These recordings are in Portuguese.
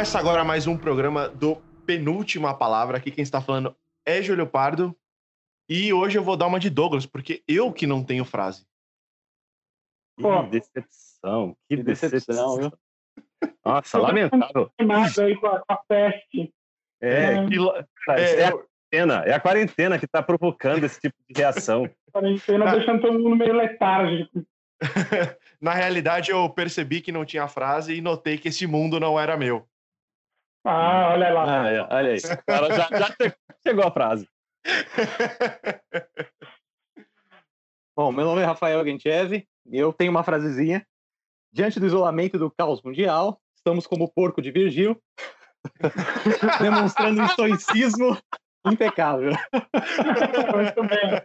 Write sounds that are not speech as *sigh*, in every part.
Começa agora mais um programa do Penúltima Palavra. Aqui quem está falando é Júlio Pardo. E hoje eu vou dar uma de Douglas, porque eu que não tenho frase. Pô. Que decepção, que, Que decepção. decepção? Nossa, lamentável. Aí com a, com a peste. É, É. que cara, É, é, a quarentena, é a quarentena que está provocando esse tipo de reação. *laughs* Quarentena Ah. deixando todo mundo meio letárgico. *laughs* Na realidade, eu percebi que não tinha frase e notei que esse mundo não era meu. Ah, olha lá. Ah, é, olha aí, cara já, já che- chegou a frase. *laughs* Bom, meu nome é Rafael Genchev e eu tenho uma frasezinha. Diante do isolamento do caos mundial, estamos como o porco de Virgil, *laughs* demonstrando um estoicismo impecável. Muito bem.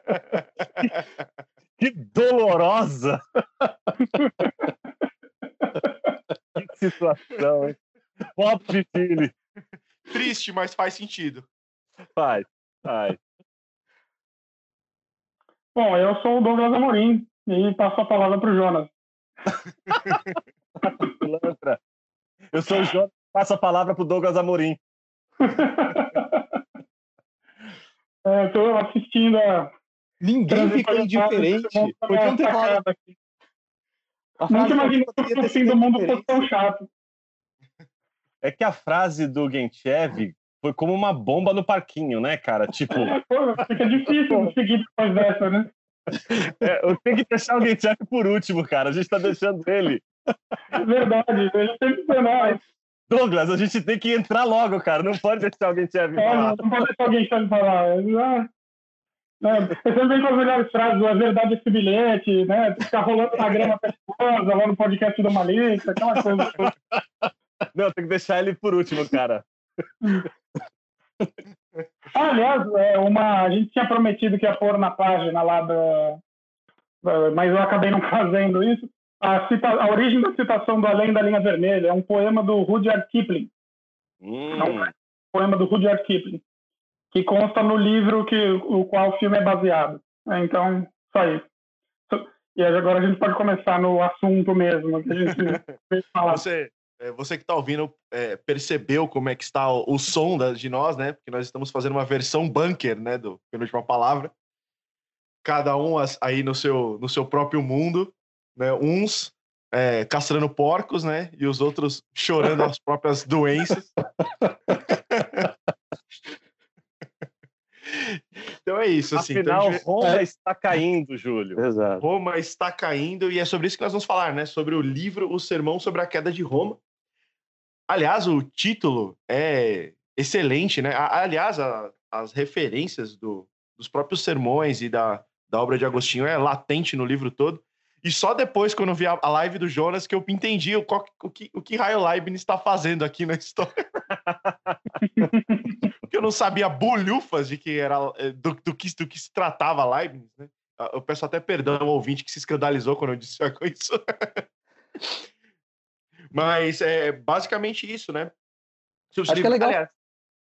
Que dolorosa! que *laughs* situação, hein? Pobre filho. *laughs* Triste, mas faz sentido. Faz, faz. Bom, eu sou o Douglas Amorim e passo a palavra para o Jonas. *laughs* Pilantra. Eu sou o João, passo a palavra pro Douglas Amorim. *laughs* Estou assistindo a. Ninguém ficou indiferente. Podiam ter falado. A Nunca imaginei que o fim sido do mundo fosse tão chato. É que a frase do Genchev foi como uma bomba no parquinho, né, cara? Tipo, *laughs* fica difícil seguir depois dessa, né? é, eu tenho que deixar o Genchev por último, cara. A gente tá deixando ele. É verdade. Eu sempre penal. Douglas, a gente tem que entrar logo, cara. Não pode deixar o Genchev É, falar. não pode deixar alguém sabe falar. Ah, né? Você sempre com as melhores frases, a verdade é esse bilhete, né? Ficar rolando na grama com a esposa, lá no podcast do Malista, aquela coisa. Não, tem que deixar ele por último, cara. Ah, *laughs* aliás, é uma, a gente tinha prometido que ia pôr na página lá da. da- Mas eu acabei não *laughs* fazendo isso. A, cita, a origem da citação do Além da Linha Vermelha é um poema do Rudyard Kipling. Hum, poema do Rudyard Kipling, que consta no livro que o qual o filme é baseado. É, Então, só isso. E agora a gente pode começar no assunto mesmo, que a gente *laughs* falar. Você, é, você que está ouvindo é, percebeu como é que está o, o som da- de nós, né? Porque nós estamos fazendo uma versão bunker, né? Do Penúltima Palavra. Cada um as- aí no seu, no seu próprio mundo, né? Uns é, castrando porcos, né? E os outros chorando as próprias doenças. *laughs* então é isso, assim. Então, Afinal, gente- Honda está caindo, Júlio. Exato. Roma está caindo e é sobre isso que nós vamos falar, né? Sobre o livro O Sermão sobre a Queda de Roma. Aliás, o título é excelente, né? Aliás, a- as referências do- dos próprios sermões e da, da obra de Agostinho é latente no livro todo. E só depois, quando eu vi a, live do Jonas, que eu entendi o, o que, o que Raio Leibniz está fazendo aqui na história. *laughs* Porque eu não sabia bolhufas de que era eh, do, do que, do que se tratava Leibniz, né? Eu peço até perdão ao ouvinte que se escandalizou quando eu disse *laughs* isso. Mas é basicamente isso, né? Acho que é legal. Aliás,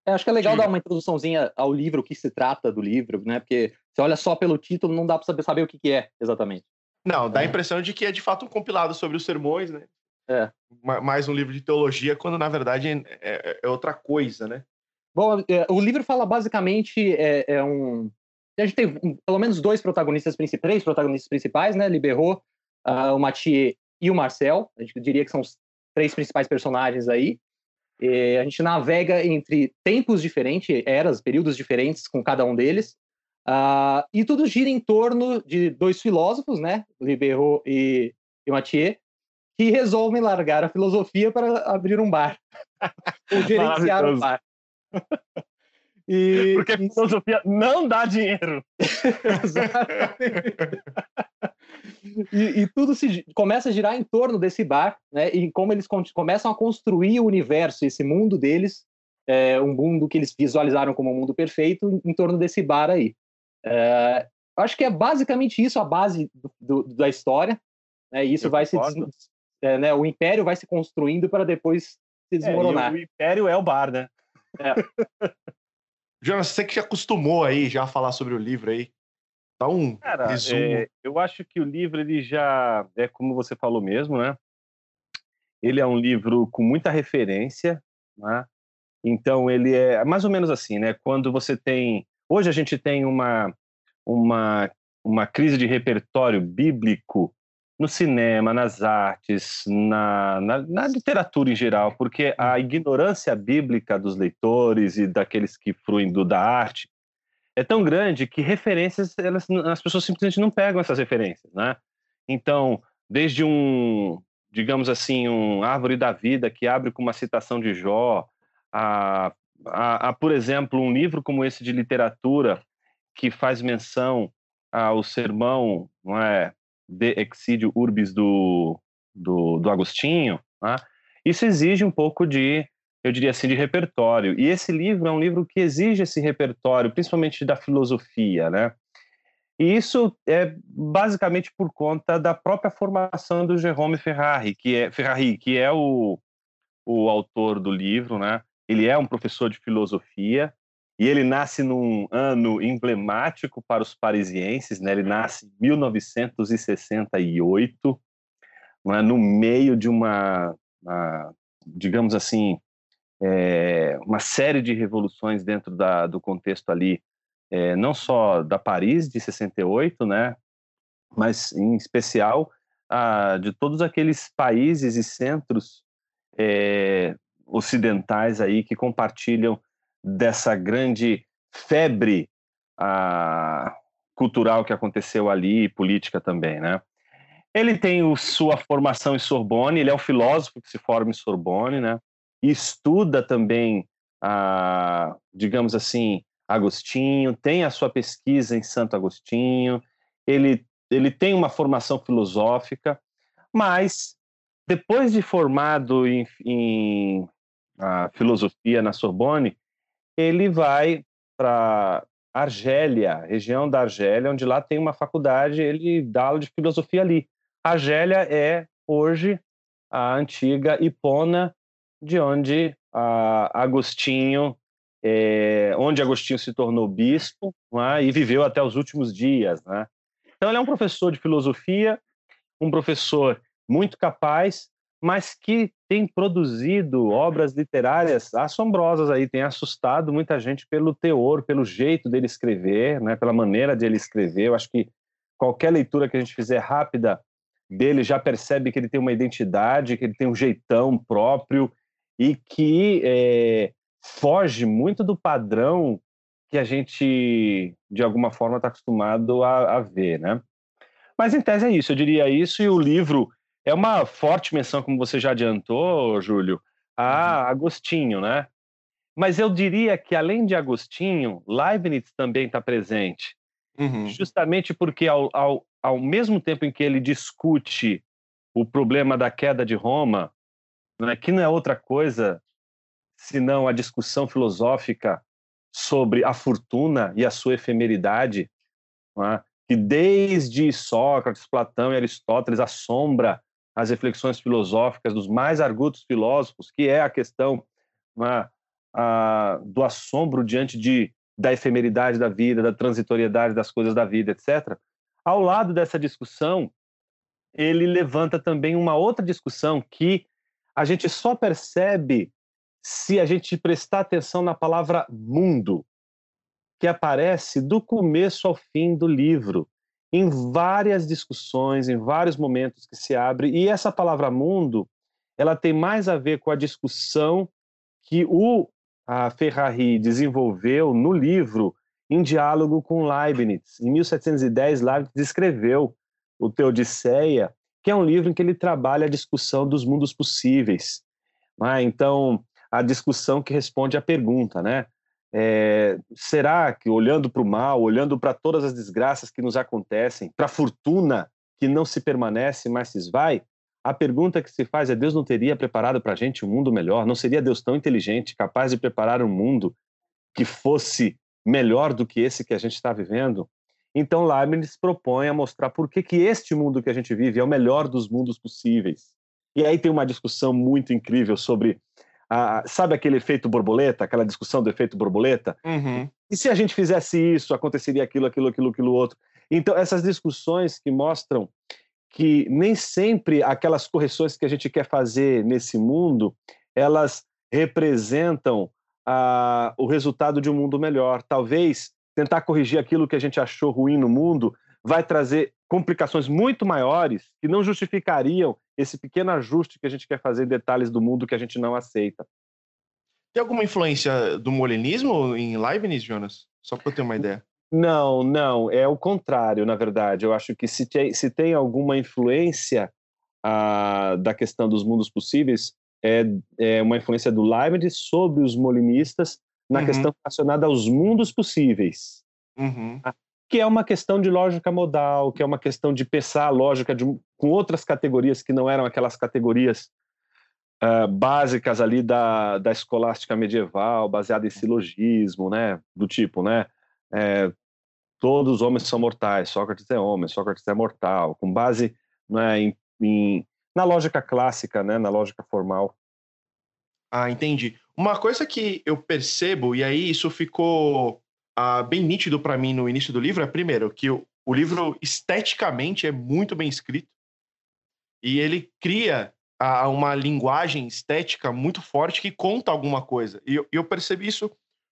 É, acho que é legal Diga. dar uma introduçãozinha ao livro, o que se trata do livro, né? Porque você olha só pelo título, não dá para saber, saber o que, que é exatamente. não, dá a É. impressão de que é de fato um compilado sobre os sermões, né? É. Ma- Mais um livro de teologia, quando na verdade é, é- é outra coisa, né? Bom, é, o livro fala basicamente é, é um. A gente tem um- pelo menos dois protagonistas principais, três protagonistas principais, né? Liberou, ah, o Mathieu e o Marcel. A gente diria que são os três principais personagens aí. E a gente navega entre tempos diferentes, eras, períodos diferentes com cada um deles. Ah, e tudo gira em torno de dois filósofos, né? Liberou e, e Mathieu, que resolvem largar a filosofia para abrir um bar. *laughs* Ou gerenciar um bar. *laughs* E, Porque filosofia não dá dinheiro. *laughs* Exatamente. E, e tudo se começa a girar em torno desse bar, né? E como eles começam a construir o universo, esse mundo deles, é, um mundo que eles visualizaram como um mundo perfeito, em torno desse bar aí. É, acho que é basicamente isso a base do- do- da história. Né? E isso Eu vai se concordo. des- é, né? O império vai se construindo para depois se É, desmoronar. o Império é o bar, né? *laughs* Jonas, você que acostumou aí já a falar sobre o livro aí, dá um Cara, resumo. é, eu acho que o livro ele já é como você falou mesmo, né? Ele é um livro com muita referência, né? Então ele é mais ou menos assim, né? Quando você tem hoje a gente tem uma uma uma crise de repertório bíblico no cinema, nas artes, na, na, na, literatura em geral, porque a uhum. ignorância bíblica dos leitores e daqueles que fruem do, da arte é tão grande que referências, elas, as pessoas simplesmente não pegam essas referências, né? Então, desde um, digamos assim, um árvore da vida que abre com uma citação de Jó, a, a, a por exemplo, um livro como esse de literatura que faz menção ao sermão, não é, de Exídio Urbis do, do, do Agostinho, né? isso exige um pouco de, eu diria assim, de repertório. E esse livro é um livro que exige esse repertório, principalmente da filosofia, né? E isso é basicamente por conta da própria formação do Jerome Ferrari, que é Ferrari, que é o, o autor do livro, né? Ele é um professor de filosofia e ele nasce num ano emblemático para os parisienses, né? Ele nasce em 1968, né? no meio de uma, uma digamos assim, é, uma série de revoluções dentro da, do contexto ali, é, não só da Paris de 68, né? Mas em especial a, de todos aqueles países e centros é, ocidentais aí que compartilham dessa grande febre a, cultural que aconteceu ali, política também, né? Ele tem o, sua formação em Sorbonne, ele é um filósofo que se forma em Sorbonne, né? E estuda também, a, digamos assim, Agostinho, tem a sua pesquisa em Santo Agostinho, ele, ele tem uma formação filosófica, mas depois de formado em, em filosofia na Sorbonne, ele vai para Argélia, região da Argélia, onde lá tem uma faculdade, ele dá aula de filosofia ali. Argélia é hoje a antiga Hipona, de onde Agostinho, é, onde Agostinho se tornou bispo é? e viveu até os últimos dias. Né? Então ele é um professor de filosofia, um professor muito capaz, mas que tem produzido obras literárias assombrosas aí, tem assustado muita gente pelo teor, pelo jeito dele escrever, né, pela maneira de ele escrever. Eu acho que qualquer leitura que a gente fizer rápida dele já percebe que ele tem uma identidade, que ele tem um jeitão próprio e que é, foge muito do padrão que a gente, de alguma forma, está acostumado a, a ver, né? Mas, em tese, é isso. Eu diria isso e o livro é uma forte menção, como você já adiantou, Júlio, a uhum. Agostinho, né? Mas eu diria que, além de Agostinho, Leibniz também está presente. Uhum. Justamente porque, ao, ao, ao mesmo tempo em que ele discute o problema da queda de Roma, né, que não é outra coisa senão a discussão filosófica sobre a fortuna e a sua efemeridade, né, que desde Sócrates, Platão e Aristóteles assombra as reflexões filosóficas dos mais argutos filósofos, que é a questão né, a, do assombro diante de, da efemeridade da vida, da transitoriedade das coisas da vida, etc. Ao lado dessa discussão, ele levanta também uma outra discussão que a gente só percebe se a gente prestar atenção na palavra mundo, que aparece do começo ao fim do livro em várias discussões, em vários momentos que se abre, e essa palavra mundo, ela tem mais a ver com a discussão que o Ferrari desenvolveu no livro em diálogo com Leibniz. Em 1710, Leibniz escreveu o Teodiceia, que é um livro em que ele trabalha a discussão dos mundos possíveis. Né? Então, a discussão que responde à pergunta, né? É, será que olhando para o mal, olhando para todas as desgraças que nos acontecem, para a fortuna que não se permanece, mas se esvai, a pergunta que se faz é: Deus não teria preparado para a gente um mundo melhor? Não seria Deus tão inteligente, capaz de preparar um mundo que fosse melhor do que esse que a gente está vivendo? Então, Leibniz propõe a mostrar por que, que este mundo que a gente vive é o melhor dos mundos possíveis. E aí tem uma discussão muito incrível sobre a, sabe aquele efeito borboleta, aquela discussão do efeito borboleta? Uhum. E se a gente fizesse isso, aconteceria aquilo, aquilo, aquilo, aquilo outro. Então, essas discussões que mostram que nem sempre aquelas correções que a gente quer fazer nesse mundo, elas representam ah, o resultado de um mundo melhor. Talvez tentar corrigir aquilo que a gente achou ruim no mundo vai trazer complicações muito maiores que não justificariam esse pequeno ajuste que a gente quer fazer em detalhes do mundo que a gente não aceita. Tem alguma influência do molinismo em Leibniz, Jonas? Só para eu ter uma ideia. Não, não, é o contrário, na verdade. Eu acho que se tem, se tem alguma influência ah, da questão dos mundos possíveis, é, é, uma influência do Leibniz sobre os molinistas na uhum. questão relacionada aos mundos possíveis. Uhum. Ah, que é uma questão de lógica modal, que é uma questão de pensar a lógica de, com outras categorias que não eram aquelas categorias uh, básicas ali da, da escolástica medieval, baseada em silogismo, né? Do tipo, né? É, todos os homens são mortais, Sócrates é homem, Sócrates é mortal, com base né, em, em, na lógica clássica, né? Na lógica formal. Ah, entendi. Uma coisa que eu percebo, e aí isso ficou ah, bem nítido para mim no início do livro, é primeiro que o, o livro esteticamente é muito bem escrito e ele cria uma linguagem estética muito forte que conta alguma coisa. E eu, eu percebi isso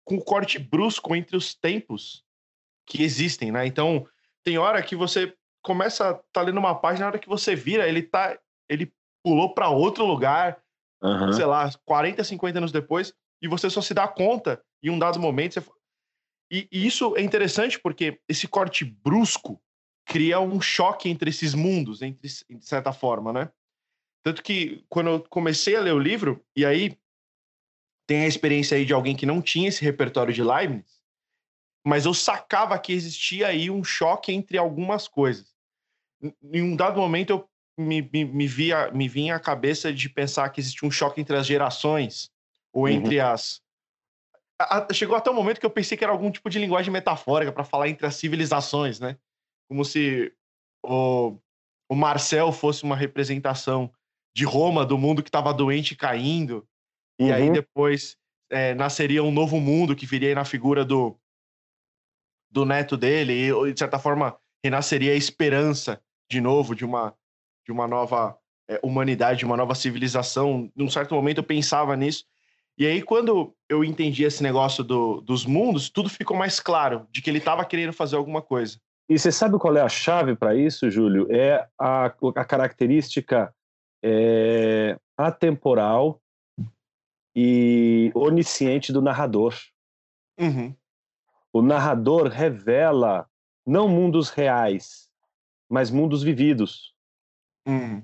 com o corte brusco entre os tempos que existem, né? Então, tem hora que você começa a tá lendo uma página, na hora que você vira, ele tá ele pulou para outro lugar, uhum. sei lá, 40, 50 anos depois, e você só se dá conta em um dado momento. Você... E, e isso é interessante porque esse corte brusco cria um choque entre esses mundos, entre, de certa forma, né? Tanto que quando eu comecei a ler o livro, e aí tem a experiência aí de alguém que não tinha esse repertório de Leibniz, mas eu sacava que existia aí um choque entre algumas coisas. Em um dado momento eu me, me, me, via, me vinha a cabeça de pensar que existia um choque entre as gerações, ou uhum. entre uhum. as. A, chegou até o um momento que eu pensei que era algum tipo de linguagem metafórica para falar entre as civilizações, né? Como se o, o Marcel fosse uma representação de Roma, do mundo que estava doente e caindo. Uhum. E aí uhum. depois é, nasceria um novo mundo que viria na figura do, do neto dele, e de certa forma renasceria a esperança de novo de uma, de uma nova é, humanidade, de uma nova civilização. Num certo momento eu pensava nisso. E aí, quando eu entendi esse negócio do, dos mundos, tudo ficou mais claro de que ele estava querendo fazer alguma coisa. E você sabe qual é a chave para isso, Júlio? É a, a característica é, atemporal e onisciente do narrador. Uhum. O narrador revela não mundos reais, mas mundos vividos. Uhum.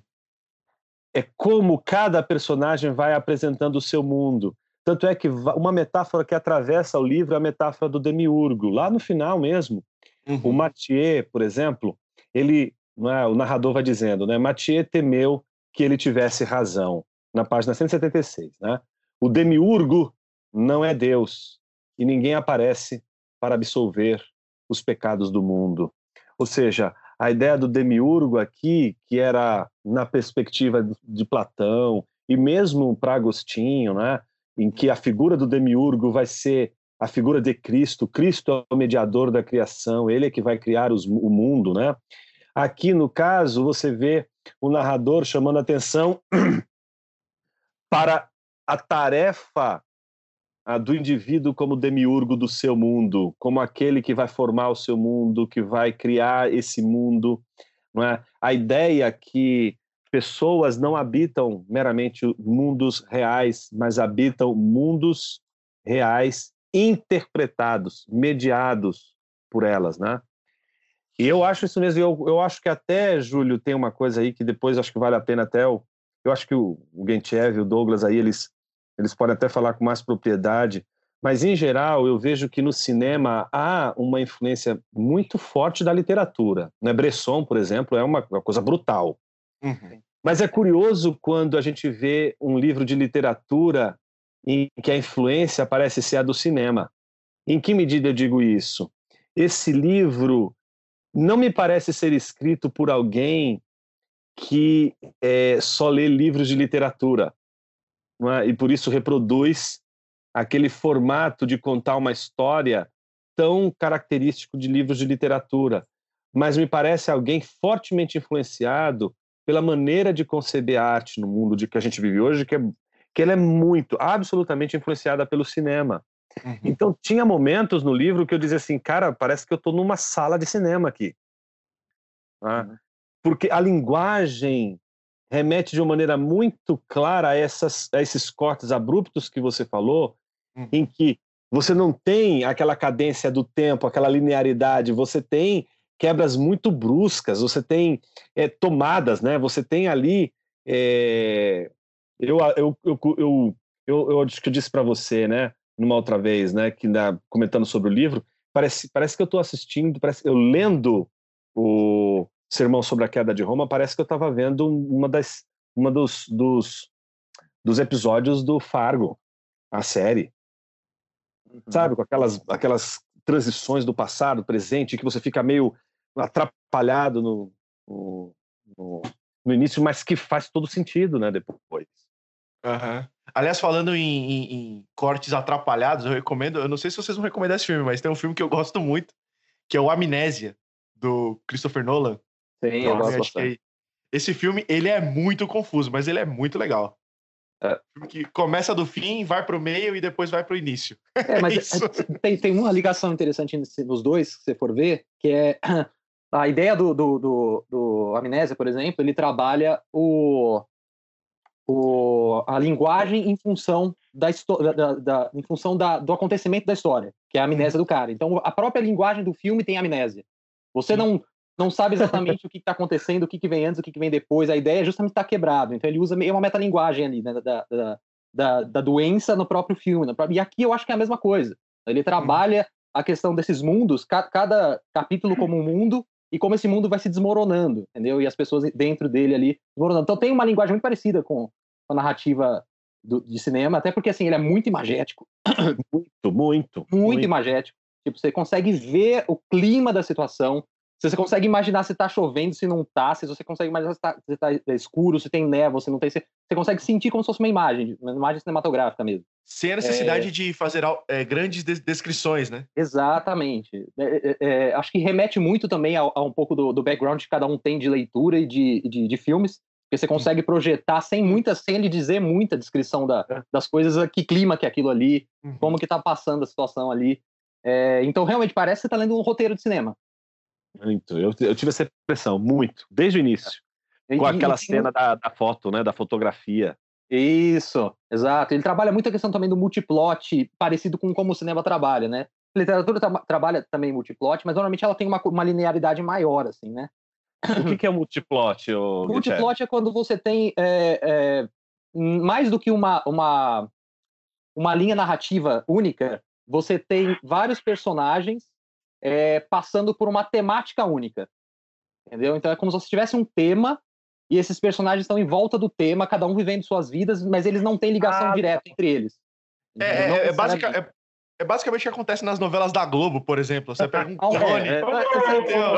É como cada personagem vai apresentando o seu mundo. Tanto é que uma metáfora que atravessa o livro é a metáfora do demiurgo. Lá no final mesmo, uhum. o Mathieu, por exemplo, ele, é, o narrador vai dizendo, né? Mathieu temeu que ele tivesse razão, na página 176. Né? O demiurgo não é Deus e ninguém aparece para absolver os pecados do mundo. Ou seja, a ideia do demiurgo aqui, que era na perspectiva de Platão e mesmo para Agostinho, né, em que a figura do demiurgo vai ser a figura de Cristo, Cristo é o mediador da criação, ele é que vai criar os, o mundo, né? Aqui no caso você vê o narrador chamando atenção *clears throat* para a tarefa do indivíduo como demiurgo do seu mundo, como aquele que vai formar o seu mundo, que vai criar esse mundo. Não é? A ideia que pessoas não habitam meramente mundos reais, mas habitam mundos reais interpretados, mediados por elas, né? E eu acho isso mesmo. Eu, eu acho que até, Júlio, tem uma coisa aí que depois acho que vale a pena até. Eu, eu acho que o, o Gentiev e o Douglas aí, eles, eles podem até falar com mais propriedade. Mas, em geral, eu vejo que no cinema há uma influência muito forte da literatura. Né? Bresson, por exemplo, é uma, uma coisa brutal. Uhum. Mas é curioso quando a gente vê um livro de literatura em que a influência parece ser a do cinema. Em que medida eu digo isso? Esse livro não me parece ser escrito por alguém que é, só lê livros de literatura é? e por isso reproduz aquele formato de contar uma história tão característico de livros de literatura, mas me parece alguém fortemente influenciado pela maneira de conceber a arte no mundo de que a gente vive hoje, que é, que ela é muito, absolutamente influenciada pelo cinema. Uhum. Então tinha momentos no livro que eu dizia assim, cara, parece que eu estou numa sala de cinema aqui. Tá? Uhum. Porque a linguagem remete de uma maneira muito clara a, essas, a esses cortes abruptos que você falou, Uhum. em que você não tem aquela cadência do tempo, aquela linearidade, você tem quebras muito bruscas, você tem é, tomadas, né? Você tem ali. é, eu, eu, eu, eu, eu, eu acho que eu disse para você, né? Numa outra vez, né? Que na, comentando sobre o livro, parece, parece que eu estou assistindo, parece eu lendo o Sermão sobre a Queda de Roma, parece que eu estava vendo uma das uma dos, dos, dos episódios do Fargo, a série sabe? Com aquelas, aquelas transições do passado, presente, que você fica meio atrapalhado no, no, no, no início, mas que faz todo sentido, né, depois. Aham. Aliás, falando em, em- em cortes atrapalhados, eu recomendo. Eu não sei se vocês vão recomendar esse filme, mas tem um filme que eu gosto muito, que é o Amnésia, do Christopher Nolan. Sim, eu gosto bastante. Esse filme, ele é muito confuso, mas ele é muito legal. É. Que começa do fim, vai pro meio e depois vai pro início. É, mas *laughs* Isso. tem, tem uma ligação interessante nos dois, se você for ver, que é *clears throat* a ideia do, do, do, do Amnésia, por exemplo, ele trabalha o, o, a linguagem em função da, histó- da, da- em função da, do acontecimento da história, que é a amnésia do cara. Então, a própria linguagem do filme tem amnésia. Você não não sabe exatamente o que está acontecendo, o que, que vem antes, o que, que vem depois. A ideia é justamente estar quebrado. Então, ele usa meio uma metalinguagem ali, né, da, da, da, da doença no próprio filme. no próprio- E aqui eu acho que é a mesma coisa. Ele trabalha a questão desses mundos, ca- cada capítulo como um mundo, e como esse mundo vai se desmoronando, entendeu? E as pessoas dentro dele ali desmoronando. Então tem uma linguagem muito parecida com a narrativa do- de cinema, até porque assim, ele é muito imagético, Muito, muito. muito, imagético. Tipo, você consegue ver o clima da situação, se você consegue imaginar se tá chovendo, se não tá, se você consegue imaginar se tá, se tá escuro, se tem névoa, se não tem. Se, você consegue sentir como se fosse uma imagem, uma imagem cinematográfica mesmo. Sem a necessidade de fazer é, grandes des- descrições, né? Exatamente. É, é, é, acho que remete muito também a, a um pouco do, do background que cada um tem de leitura e de, de, de filmes, porque você consegue projetar sem muita, sem ele dizer muita descrição da, das coisas, que clima que é aquilo ali, Uhum. como que tá passando a situação ali. É, então, realmente, parece que você tá lendo um roteiro de cinema. Muito. Eu, eu tive essa impressão, muito. Desde o início. E- Com e- aquela e cena da, da foto, né? Da fotografia. Isso, exato. Ele trabalha muito a questão também do multiplot, parecido com como o cinema trabalha, né? A literatura tra- trabalha também multiplot, mas normalmente ela tem uma, uma linearidade maior, assim, né? O que, que é multiplot, *laughs* Guilherme? Multiplot é quando você tem é, é, mais do que uma, uma, uma linha narrativa única, você tem vários personagens é, passando por uma temática única. Entendeu? Então é como se você tivesse um tema e esses personagens estão em volta do tema, cada um vivendo suas vidas, mas eles não têm ligação Ah, direta entre eles. É, é, é, necessariamente. é- é basicamente o que acontece nas novelas da Globo, por exemplo. Você pega um é, clone. é. entendeu?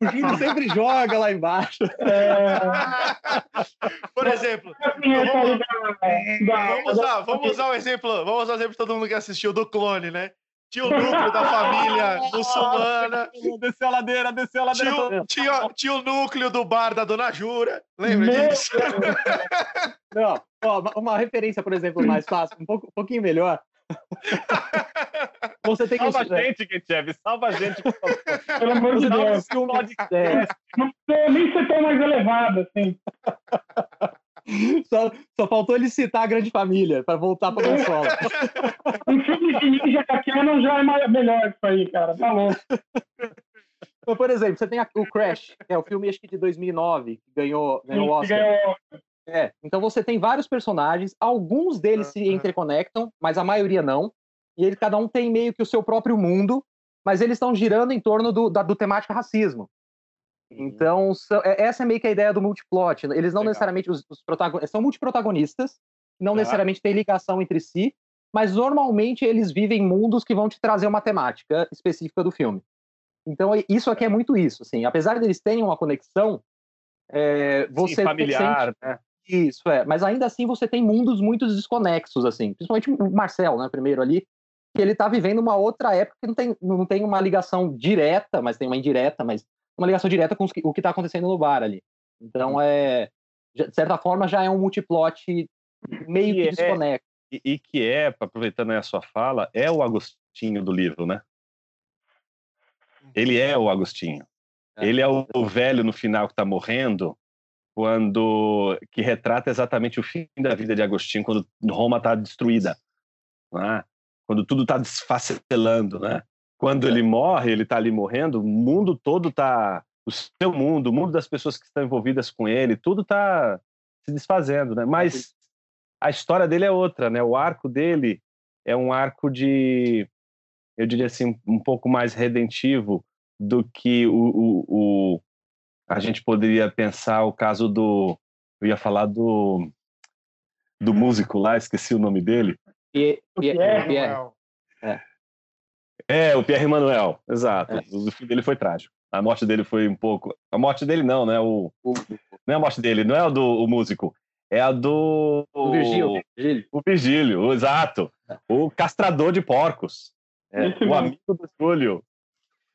O Júlio sempre joga lá embaixo. É, *laughs* Por exemplo, vamos, da- vamos usar, vamos usar o exemplo, vamos usar o exemplo de todo mundo que assistiu do clone, né? Tinha o núcleo da família *laughs* muçulmana, Desceu a ladeira, desceu a tinha, o- tinha, tinha o núcleo do bar da Dona Jura. Lembra Meu disso? *laughs* Não, ó, uma, referência, por exemplo, mais fácil, um, pouco, um pouquinho melhor. *laughs* Você tem que. Salva a gente, Ketchev, salva a gente. Pelo amor de Deus. Não precisa nem ser tão mais elevado, assim. *laughs* só, só faltou ele citar a grande família para voltar para consola. *laughs* Um filme de ninja Canon já é mais- melhor que isso aí, cara. Tá louco. Então, por exemplo, você tem a- o Crash, que é o filme acho que de 2009, que ganhou, ganhou o Que Oscar. ganhou- É, então você tem vários personagens, alguns deles se interconectam, mas a maioria não. E ele, cada um tem meio que o seu próprio mundo, mas eles estão girando em torno do, da, do temática racismo. Então, são- é- essa é meio que a ideia do multiplot. né? Eles não Legal. necessariamente, os, os protagonistas, são multiprotagonistas, não Tá. necessariamente têm ligação entre si, mas normalmente eles vivem mundos que vão te trazer uma temática específica do filme. Então, isso aqui é muito isso, assim. Apesar deles terem uma conexão, é, você Sim, familiar, sente- né? isso, é. Mas ainda assim você tem mundos muito desconexos, assim. Principalmente o Marcel, né, primeiro ali, que ele tá vivendo uma outra época que não tem, não tem uma ligação direta, mas tem uma indireta, mas uma ligação direta com o que tá acontecendo no bar ali. Então, é... De certa forma, já é um multiplot meio que, que é, desconecta. E, e, que é, aproveitando a sua fala, é o Agostinho do livro, né? Ele é o Agostinho. É. Ele é o, o, velho no final que está morrendo, quando que retrata exatamente o fim da vida de Agostinho, quando Roma está destruída, né? quando tudo está desfacelando, né? Quando ele morre, ele está ali morrendo, o mundo todo está o seu mundo, o mundo das pessoas que estão envolvidas com ele, tudo está se desfazendo, né? Mas a história dele é outra, né? O arco dele é um arco de, eu diria assim, um pouco mais redentivo do que o, o, o a gente poderia pensar o caso do, eu ia falar do do músico lá, esqueci o nome dele. Pierre, Pierre, Pierre. É. é, o Pierre Manuel, exato. É. O fim dele foi trágico. A morte dele foi um pouco. A morte dele não, né? O... Não é a morte dele, não é a do o músico. É a do. O Virgílio. O Virgílio, exato. O castrador de porcos. É, o amigo do Júlio.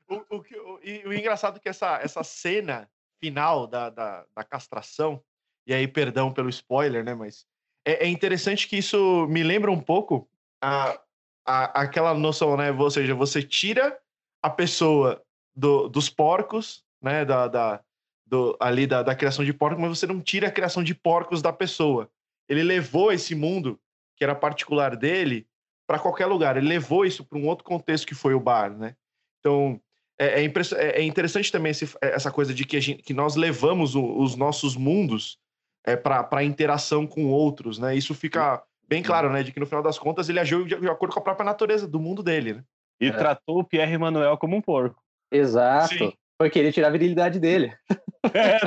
O, o, o, e o engraçado é que essa, essa cena final da, da, da, castração, e aí, perdão pelo spoiler, né? Mas é, é interessante que isso me lembra um pouco a, a, aquela noção, né? Ou seja, você tira a pessoa do, dos porcos, né? Da, da, do, ali da, da criação de porcos, mas você não tira a criação de porcos da pessoa. Ele levou esse mundo, que era particular dele, para qualquer lugar. Ele levou isso para um outro contexto que foi o bar, né? Então, é, é, é, é interessante também esse, essa coisa de que, gente, que nós levamos o, os nossos mundos é, para interação com outros, né? Isso fica bem claro, né? De que no final das contas ele agiu de, de acordo com a própria natureza do mundo dele, né? E é. tratou o Pierre Manuel como um porco. Exato. Sim. Foi querer tirar a virilidade dele. *laughs* É,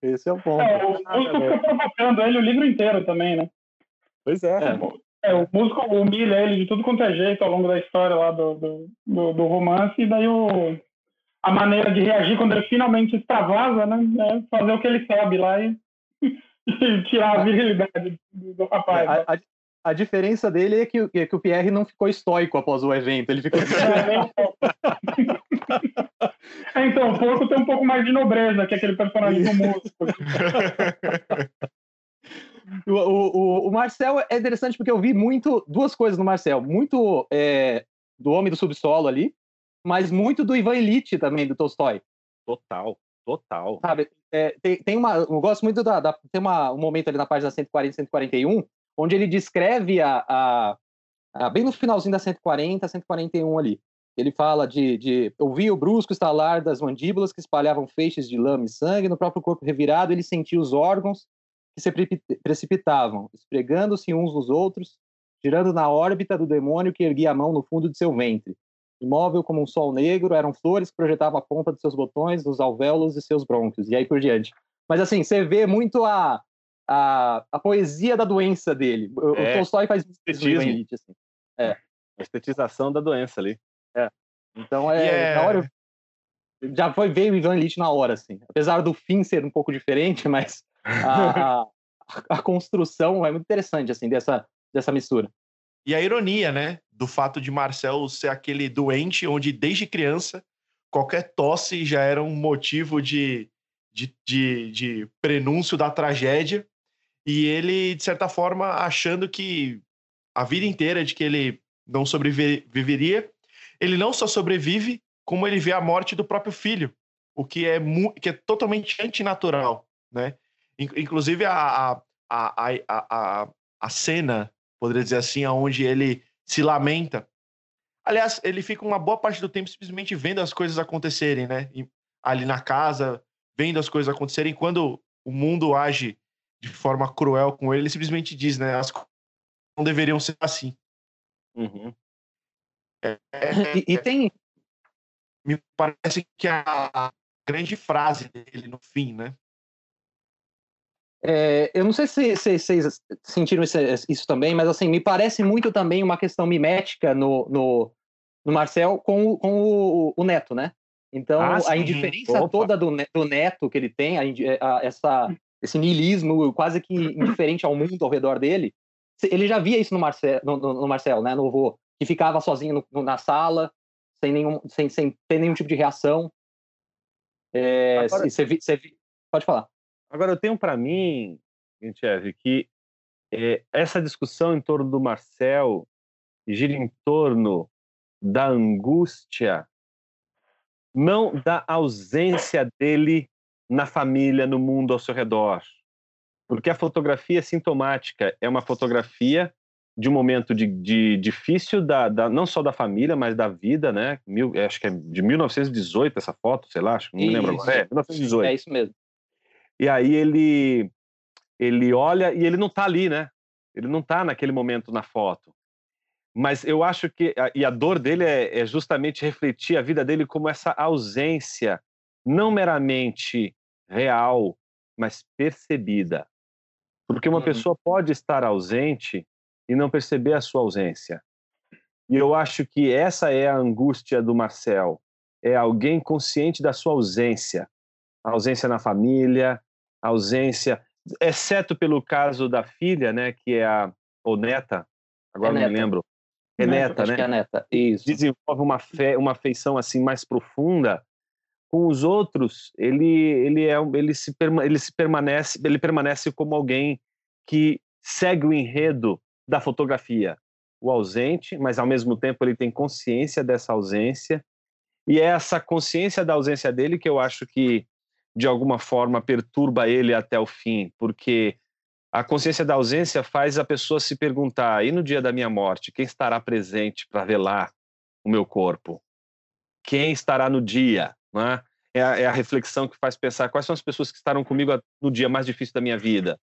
Esse é o ponto. É, o músico fica provocando ele o livro inteiro também, né? Pois é. é. é o músico humilha ele de tudo quanto é jeito ao longo da história lá do, do, do, do romance, e daí o, a maneira de reagir quando ele finalmente extravasa, né? É fazer o que ele sabe lá e *laughs* tirar a virilidade do, rapaz. A, né? a, a diferença dele é que, é que o Pierre não ficou estoico após o evento, ele ficou. *laughs* *laughs* é, então, o Porco tem um pouco mais de nobreza que aquele personagem do músico. O, o, o, Marcel é interessante porque eu vi muito duas coisas no Marcel, muito é, do Homem do Subsolo ali, mas muito do Ivan Illich também do Tolstói. Total, total. Sabe, é, tem, tem uma, eu gosto muito da, da tem uma, um momento ali na página 140, 141 onde ele descreve a, a, a, bem no finalzinho da 140, 141 ali. Ele fala de, de ouvir o brusco estalar das mandíbulas que espalhavam feixes de lama e sangue no próprio corpo revirado. Ele sentia os órgãos que se precipitavam, esfregando-se uns nos outros, girando na órbita do demônio que erguia a mão no fundo de seu ventre. Imóvel como um sol negro, eram flores que projetavam a ponta de seus botões nos alvéolos de seus brônquios, e aí por diante. Mas assim, você vê muito a, a, a poesia da doença dele. O, é, o Tolstói faz estetismo. Assim. É. A estetização da doença ali. É. Então, é, yeah. na hora já foi veio o Ivan Illich na hora, assim. Apesar do fim ser um pouco diferente, *laughs* mas a, a, a, construção é muito interessante, assim, dessa, dessa mistura. E a ironia, né, do fato de Marcel ser aquele doente onde desde criança qualquer tosse já era um motivo de, de, de, de prenúncio da tragédia e ele, de certa forma, achando que a vida inteira de que ele não sobreviveria, ele não só sobrevive, como ele vê a morte do próprio filho, o que é, que é totalmente antinatural, né? Inclusive a, a, a, a, a cena, poderia dizer assim, onde ele se lamenta. Aliás, ele fica uma boa parte do tempo simplesmente vendo as coisas acontecerem, né? Ali na casa, vendo as coisas acontecerem. Quando o mundo age de forma cruel com ele, ele simplesmente diz, né? As coisas não deveriam ser assim. Uhum. É, é, e, e, tem. Me parece que a grande frase dele no fim, né? É, eu não sei se vocês sentiram isso, isso, também, mas assim, me parece muito também uma questão mimética no, no, no Marcel com, com o, o, Neto, né? Então, ah, a indiferença Opa. toda do, do Neto que ele tem, a, a, essa, esse niilismo quase que indiferente ao mundo ao redor dele. Ele já via isso no Marcel, no, no, no Marcel né, no vô, que ficava sozinho no, na sala, sem, nenhum, sem, sem ter nenhum tipo de reação. É, Agora... pode falar. Agora, eu tenho para mim, Gentiev, que é, essa discussão em torno do Marcel gira em torno da angústia, não da ausência dele na família, no mundo ao seu redor. Porque a fotografia é sintomática é uma fotografia de um momento de, de difícil, da, da, não só da família, mas da vida, né? Mil, acho que é de 1918 essa foto, sei lá, acho, não me lembro agora. É, 1918. É isso mesmo. E aí ele, ele olha e ele não está ali, né? Ele não está naquele momento na foto. Mas eu acho que, e a dor dele é, é justamente refletir a vida dele como essa ausência, não meramente real, mas percebida. Porque uma uhum. pessoa pode estar ausente e não perceber a sua ausência. E eu acho que essa é a angústia do Marcel. É alguém consciente da sua ausência. A ausência na família, a ausência, exceto pelo caso da filha, né, que é a ou neta, agora é não neta. me lembro. É neta, né? é neta, isso. Desenvolve uma fé, uma afeição assim mais profunda com os outros, ele ele é ele se ele se permanece ele permanece como alguém que segue o enredo da fotografia, o ausente, mas ao mesmo tempo ele tem consciência dessa ausência e é essa consciência da ausência dele que eu acho que de alguma forma perturba ele até o fim, porque a consciência da ausência faz a pessoa se perguntar: e no dia da minha morte, quem estará presente para velar o meu corpo? Quem estará no dia? Né? É, a, é a reflexão que faz pensar quais são as pessoas que estarão comigo no dia mais difícil da minha vida.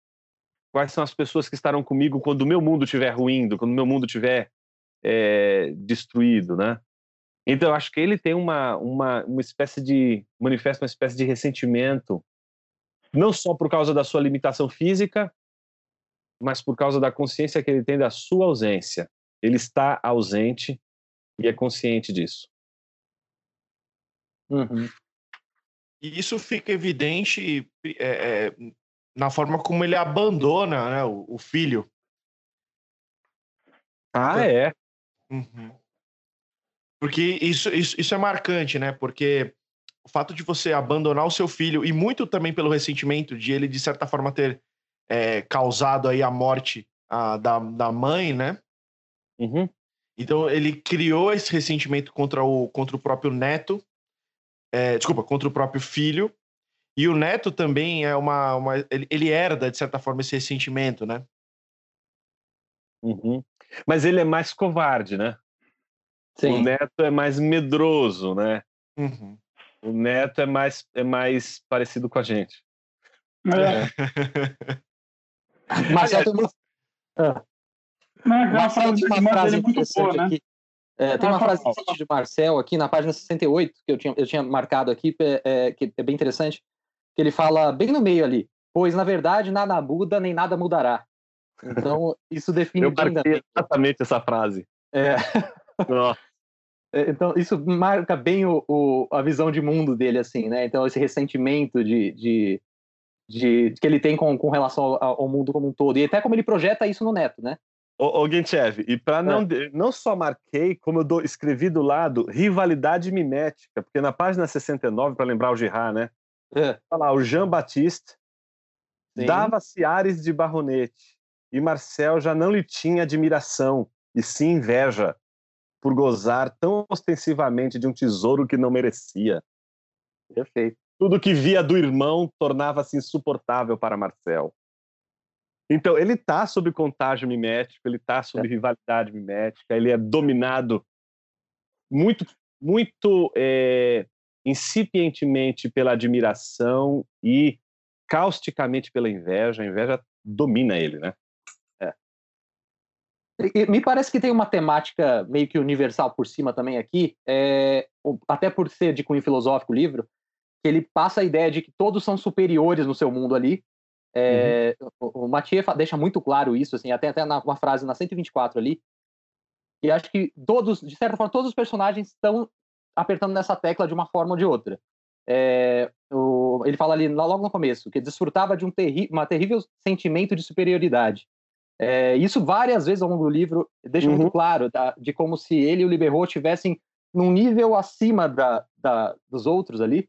Quais são as pessoas que estarão comigo quando o meu mundo estiver ruindo, quando o meu mundo estiver é, destruído, né? Então, eu acho que ele tem uma, uma, uma espécie de. manifesta uma espécie de ressentimento, não só por causa da sua limitação física, mas por causa da consciência que ele tem da sua ausência. Ele está ausente e é consciente disso. Uhum. E isso fica evidente é, é, na forma como ele abandona né, o, o filho. Ah, é? Uhum. Porque isso, isso, isso é marcante, né? Porque o fato de você abandonar o seu filho, e muito também pelo ressentimento de ele, de certa forma, ter é, causado aí a morte a, da, da mãe, né? Uhum. Então ele criou esse ressentimento contra o, contra o próprio neto, é, desculpa, contra o próprio filho. E o neto também é uma. uma ele, ele, herda, de certa forma, esse ressentimento, né? Uhum. Mas ele é mais covarde, né? Sim. O neto é mais medroso, né? Uhum. O neto é mais, é mais parecido com a gente. É. *laughs* Marcelo tem uma... Ah. Marcelo tem uma frase interessante boa, né? aqui. É, tem uma frase de Marcel aqui na página 68, que eu tinha, eu tinha marcado aqui, é, é, que é bem interessante, que ele fala bem no meio ali, pois na verdade nada muda nem nada mudará. Então isso define eu marquei exatamente essa frase. É. é. Então isso marca bem o, o, a visão de mundo dele, assim, né? Então esse ressentimento de, de, de que ele tem com, com relação ao, ao mundo como um todo e até como ele projeta isso no Neto, né? Ô, ô Gentchev, e para não, é. não só marquei, como eu escrevi do lado, rivalidade mimética, porque na página 69, para lembrar o Girard, né? É. Tá lá, o Jean Baptiste dava-se ares de barronete, e Marcel já não lhe tinha admiração, e sim inveja, por gozar tão ostensivamente de um tesouro que não merecia. Perfeito. Tudo que via do irmão tornava-se insuportável para Marcel. Então, ele está sob contágio mimético, ele está sob é. rivalidade mimética, ele é dominado muito, muito é, incipientemente pela admiração e causticamente pela inveja. A inveja domina ele, né? Me parece que tem uma temática meio que universal por cima também aqui, é, até por ser de cunho filosófico o livro, que ele passa a ideia de que todos são superiores no seu mundo ali, é, uhum. O, o Mathieu deixa muito claro isso, assim, até, até na, uma frase na 124 ali. E acho que todos, de certa forma, todos os personagens estão apertando nessa tecla de uma forma ou de outra. É, o, ele fala ali logo no começo que desfrutava de um terri uma terrível sentimento de superioridade. É, isso várias vezes ao longo do livro deixa uhum. muito claro da, de como se ele e o Liberot tivessem num nível acima da, da, dos outros ali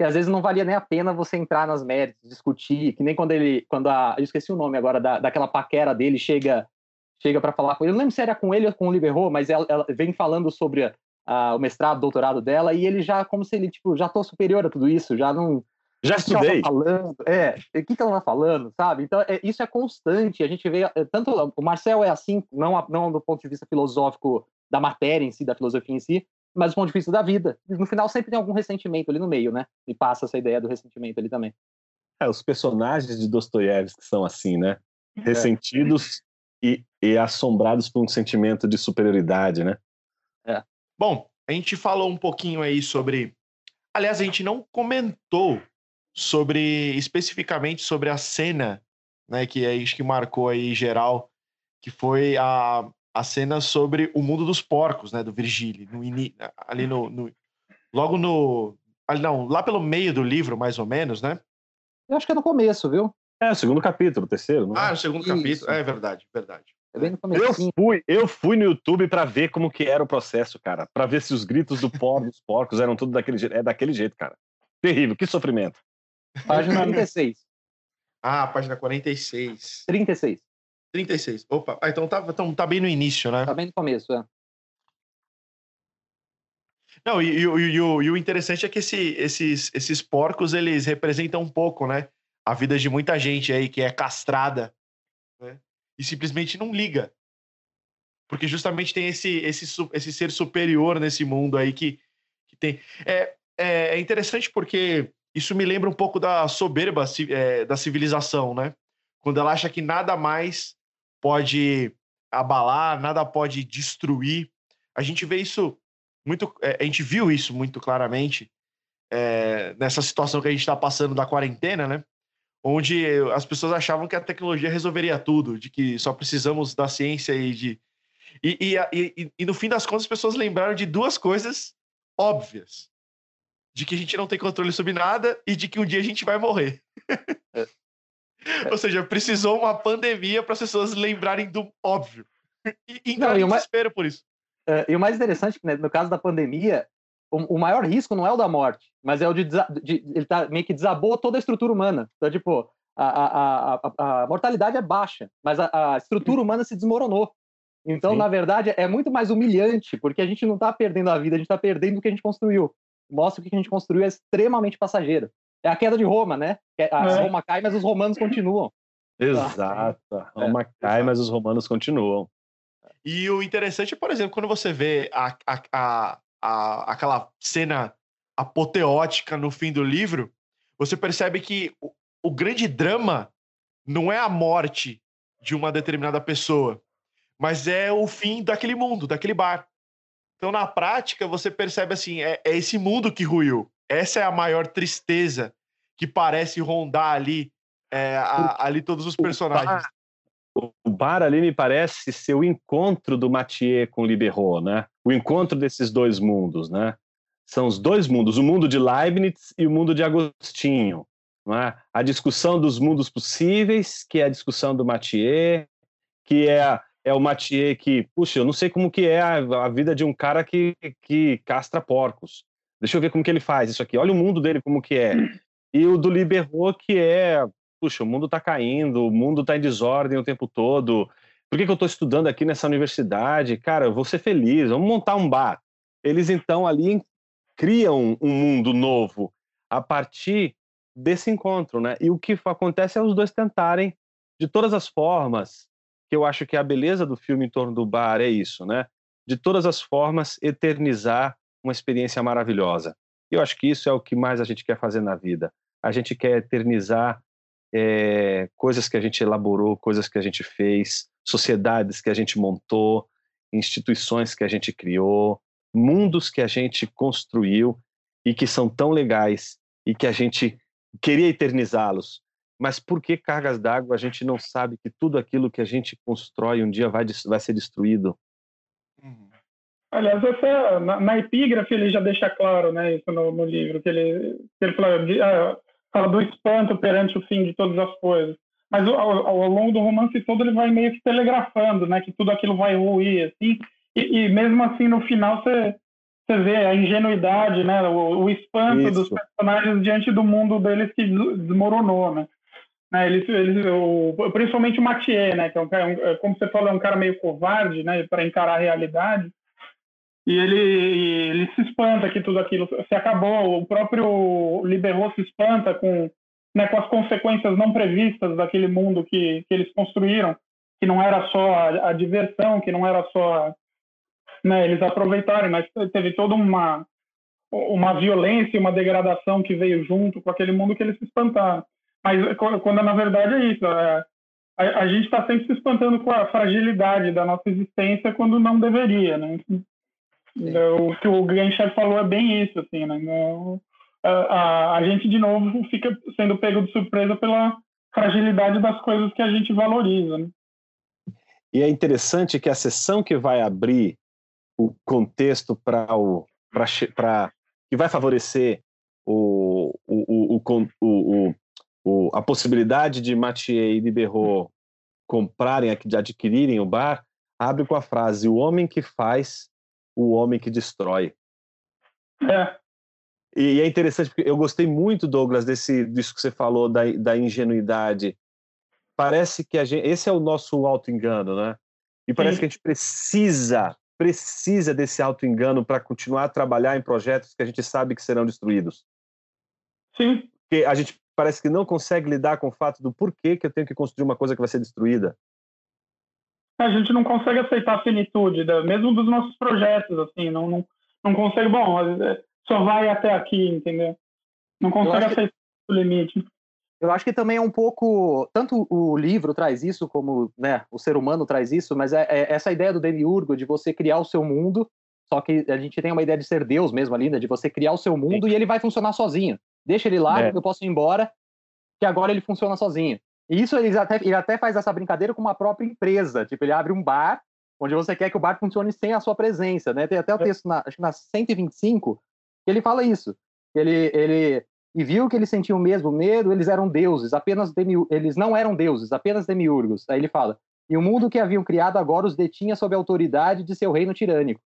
que às vezes não valia nem a pena você entrar nas méritos, discutir, que nem quando ele, quando a, eu esqueci o nome agora, da, daquela paquera dele chega chega para falar com ele, eu não lembro se era com ele ou com o Liberro, mas ela, ela vem falando sobre a, a, o mestrado, doutorado dela, e ele já, como se ele, tipo, já tô superior a tudo isso, já não... Já estudei. Tá falando, é, o que, que ela tá falando, sabe? Então, é, isso é constante, a gente vê, é, tanto o Marcel é assim, não, não do ponto de vista filosófico da matéria em si, da filosofia em si, mas do ponto de vista da vida. No final sempre tem algum ressentimento ali no meio, né? E passa essa ideia do ressentimento ali também. É, os personagens de Dostoiévski são assim, né? É. Ressentidos é. e, e, assombrados por um sentimento de superioridade, né? É. Bom, a gente falou um pouquinho aí sobre. Aliás, a gente não comentou sobre especificamente sobre a cena, né? Que é isso que marcou aí geral, que foi a, a cena sobre o mundo dos porcos, né, do Virgílio, no, ali no, no, logo no, ali não, lá pelo meio do livro, mais ou menos, né? Eu acho que é no começo, viu? É, o segundo capítulo, o terceiro, não é? Ah, o segundo Isso. capítulo, é verdade, verdade. É bem no começo. Eu fui, eu fui no YouTube para ver como que era o processo, cara, para ver se os gritos do porco, dos porcos eram tudo daquele jeito, é daquele jeito, cara. Terrível, que sofrimento. Página *laughs* 36. ah, página 46. 36. 36. Opa, ah, então, tá, então tá bem no início, né? Tá bem no começo, é. Não, e, e, e, e, o, e o interessante é que esse, esses, esses porcos, eles representam um pouco, né? A vida de muita gente aí que é castrada, né? E simplesmente não liga. Porque justamente tem esse, esse, esse ser superior nesse mundo aí que, que tem... É, é, é interessante porque isso me lembra um pouco da soberba é, da civilização, né? Quando ela acha que nada mais pode abalar, nada pode destruir. A gente vê isso muito, é, a gente viu isso muito claramente é, nessa situação que a gente está passando da quarentena, né? Onde as pessoas achavam que a tecnologia resolveria tudo, de que só precisamos da ciência e de. E, e, e, e no fim das contas, as pessoas lembraram de duas coisas óbvias: de que a gente não tem controle sobre nada e de que um dia a gente vai morrer. *laughs* É. Ou seja, precisou uma pandemia para as pessoas lembrarem do óbvio. E entrarem em desespero por isso. É, e o mais interessante, né, no caso da pandemia, o, o, maior risco não é o da morte, mas é o de, de, ele tá meio que desabou toda a estrutura humana. Então, tipo, a, a, a, a mortalidade é baixa, mas a, a estrutura *laughs* humana se desmoronou. Então, Sim. na verdade, é muito mais humilhante, porque a gente não está perdendo a vida, a gente está perdendo o que a gente construiu. Mostra que o que a gente construiu é extremamente passageiro. É a queda de Roma, né? A é. Roma cai, mas os romanos *laughs* continuam. Exato. A Roma é, cai, mas os romanos continuam. E o interessante é, por exemplo, quando você vê a, a, a, a, aquela cena apoteótica no fim do livro, você percebe que o, o grande drama não é a morte de uma determinada pessoa, mas é o fim daquele mundo, daquele bar. Então, na prática, você percebe assim: é, é esse mundo que ruiu. Essa é a maior tristeza que parece rondar ali, é, a, ali todos os personagens. O bar ali me parece ser o encontro do Mathieu com o Liberot, né? O encontro desses dois mundos, né? São os dois mundos, o mundo de Leibniz e o mundo de Agostinho. É? A discussão dos mundos possíveis, que é a discussão do Mathieu, que é, é o Mathieu que, puxa, eu não sei como que é a, a vida de um cara que, que castra porcos. Deixa eu ver como que ele faz isso aqui. Olha o mundo dele como que é. *clears throat* E o do Liberou, que é, puxa, o mundo está caindo, o mundo está em desordem o tempo todo. Por que, que eu estou estudando aqui nessa universidade? Cara, eu vou ser feliz, vamos montar um bar. Eles, então, ali criam um mundo novo a partir desse encontro, né? E o que acontece é os dois tentarem, de todas as formas, que eu acho que a beleza do filme em torno do bar é isso, né? De todas as formas, eternizar uma experiência maravilhosa. Eu acho que isso é o que mais a gente quer fazer na vida. A gente quer eternizar é, coisas que a gente elaborou, coisas que a gente fez, sociedades que a gente montou, instituições que a gente criou, mundos que a gente construiu e que são tão legais e que a gente queria eternizá-los. Mas por que cargas d'água a gente não sabe que tudo aquilo que a gente constrói um dia vai, vai ser destruído? Uhum. Aliás, essa, na, na, epígrafe ele já deixa claro né, isso no, no livro, que ele, que ele fala, de, ah, fala, do espanto perante o fim de todas as coisas. Mas ao, ao, longo do romance todo ele vai meio que telegrafando né, que tudo aquilo vai ruir, assim, e, e mesmo assim no final você, você vê a ingenuidade, né? O, o espanto Isso. dos personagens diante do mundo deles que des- desmoronou, né? Né, eles, eles, o, principalmente o Mathieu, né? Que é cara- um- como você falou, é um cara meio covarde, né? Para encarar a realidade. E ele, ele se espanta que tudo aquilo se acabou. O próprio Liberou se espanta com, né, com as consequências não previstas daquele mundo que, que eles construíram, que não era só a, a diversão, que não era só né, eles aproveitarem, mas teve toda uma uma violência, uma degradação que veio junto com aquele mundo que eles se espantaram. Mas quando quando, na verdade é isso, é, a, a gente está sempre se espantando com a fragilidade da nossa existência quando não deveria, né? O que o Genscher falou é bem isso, assim, né? Não- a, a, a gente de novo fica sendo pego de surpresa pela fragilidade das coisas que a gente valoriza, né? E é interessante que a sessão que vai abrir o contexto para o para que vai favorecer o, o, o, o, o, a possibilidade de Mathieu e de Berrot comprarem, de adquirirem o bar, abre com a frase: o homem que faz, o homem que destrói. É, E é interessante porque eu gostei muito, Douglas, desse disso que você falou da, da ingenuidade. Parece que a gente, esse é o nosso auto-engano, né? E parece Sim. que a gente precisa, precisa desse auto-engano para continuar a trabalhar em projetos que a gente sabe que serão destruídos. sim, Porque a gente parece que não consegue lidar com o fato do porquê que eu tenho que construir uma coisa que vai ser destruída. a gente não consegue aceitar a finitude, mesmo dos nossos projetos, assim, não, não, não consegue, bom, só vai até aqui, entendeu? Não consegue acho que- aceitar o limite. Eu acho que também é um pouco. Tanto o livro traz isso, como né, o ser humano traz isso, mas é, é essa ideia do Demiurgo de você criar o seu mundo, só que a gente tem uma ideia de ser Deus mesmo ali, né, de você criar o seu mundo e ele vai funcionar sozinho. Deixa ele lá, É. eu posso ir embora, que agora ele funciona sozinho. E isso ele até, ele até faz essa brincadeira com uma própria empresa. Tipo, ele abre um bar, onde você quer que o bar funcione sem a sua presença, né? Tem até o texto, na, acho que na 125, que ele fala isso. Ele, ele e viu que eles sentiam o mesmo medo, eles eram deuses, apenas demi, eles não eram deuses, apenas demiurgos. Aí ele fala: "E o mundo que haviam criado agora os detinha sob a autoridade de seu reino tirânico.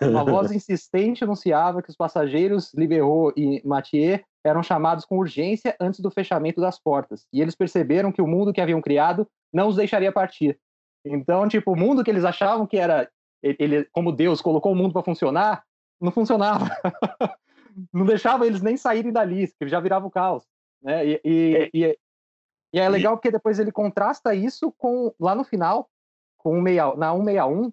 Uma voz insistente anunciava que os passageiros Liberot e Mathieu eram chamados com urgência antes do fechamento das portas. E eles perceberam que o mundo que haviam criado não os deixaria partir. Então, tipo, o mundo que eles achavam que era ele, como Deus colocou o mundo para funcionar, não funcionava. *laughs* não deixava eles nem saírem dali, que já virava o caos. Né? E, e, e, e é legal porque depois ele contrasta isso com lá no final, com um meia, na 161,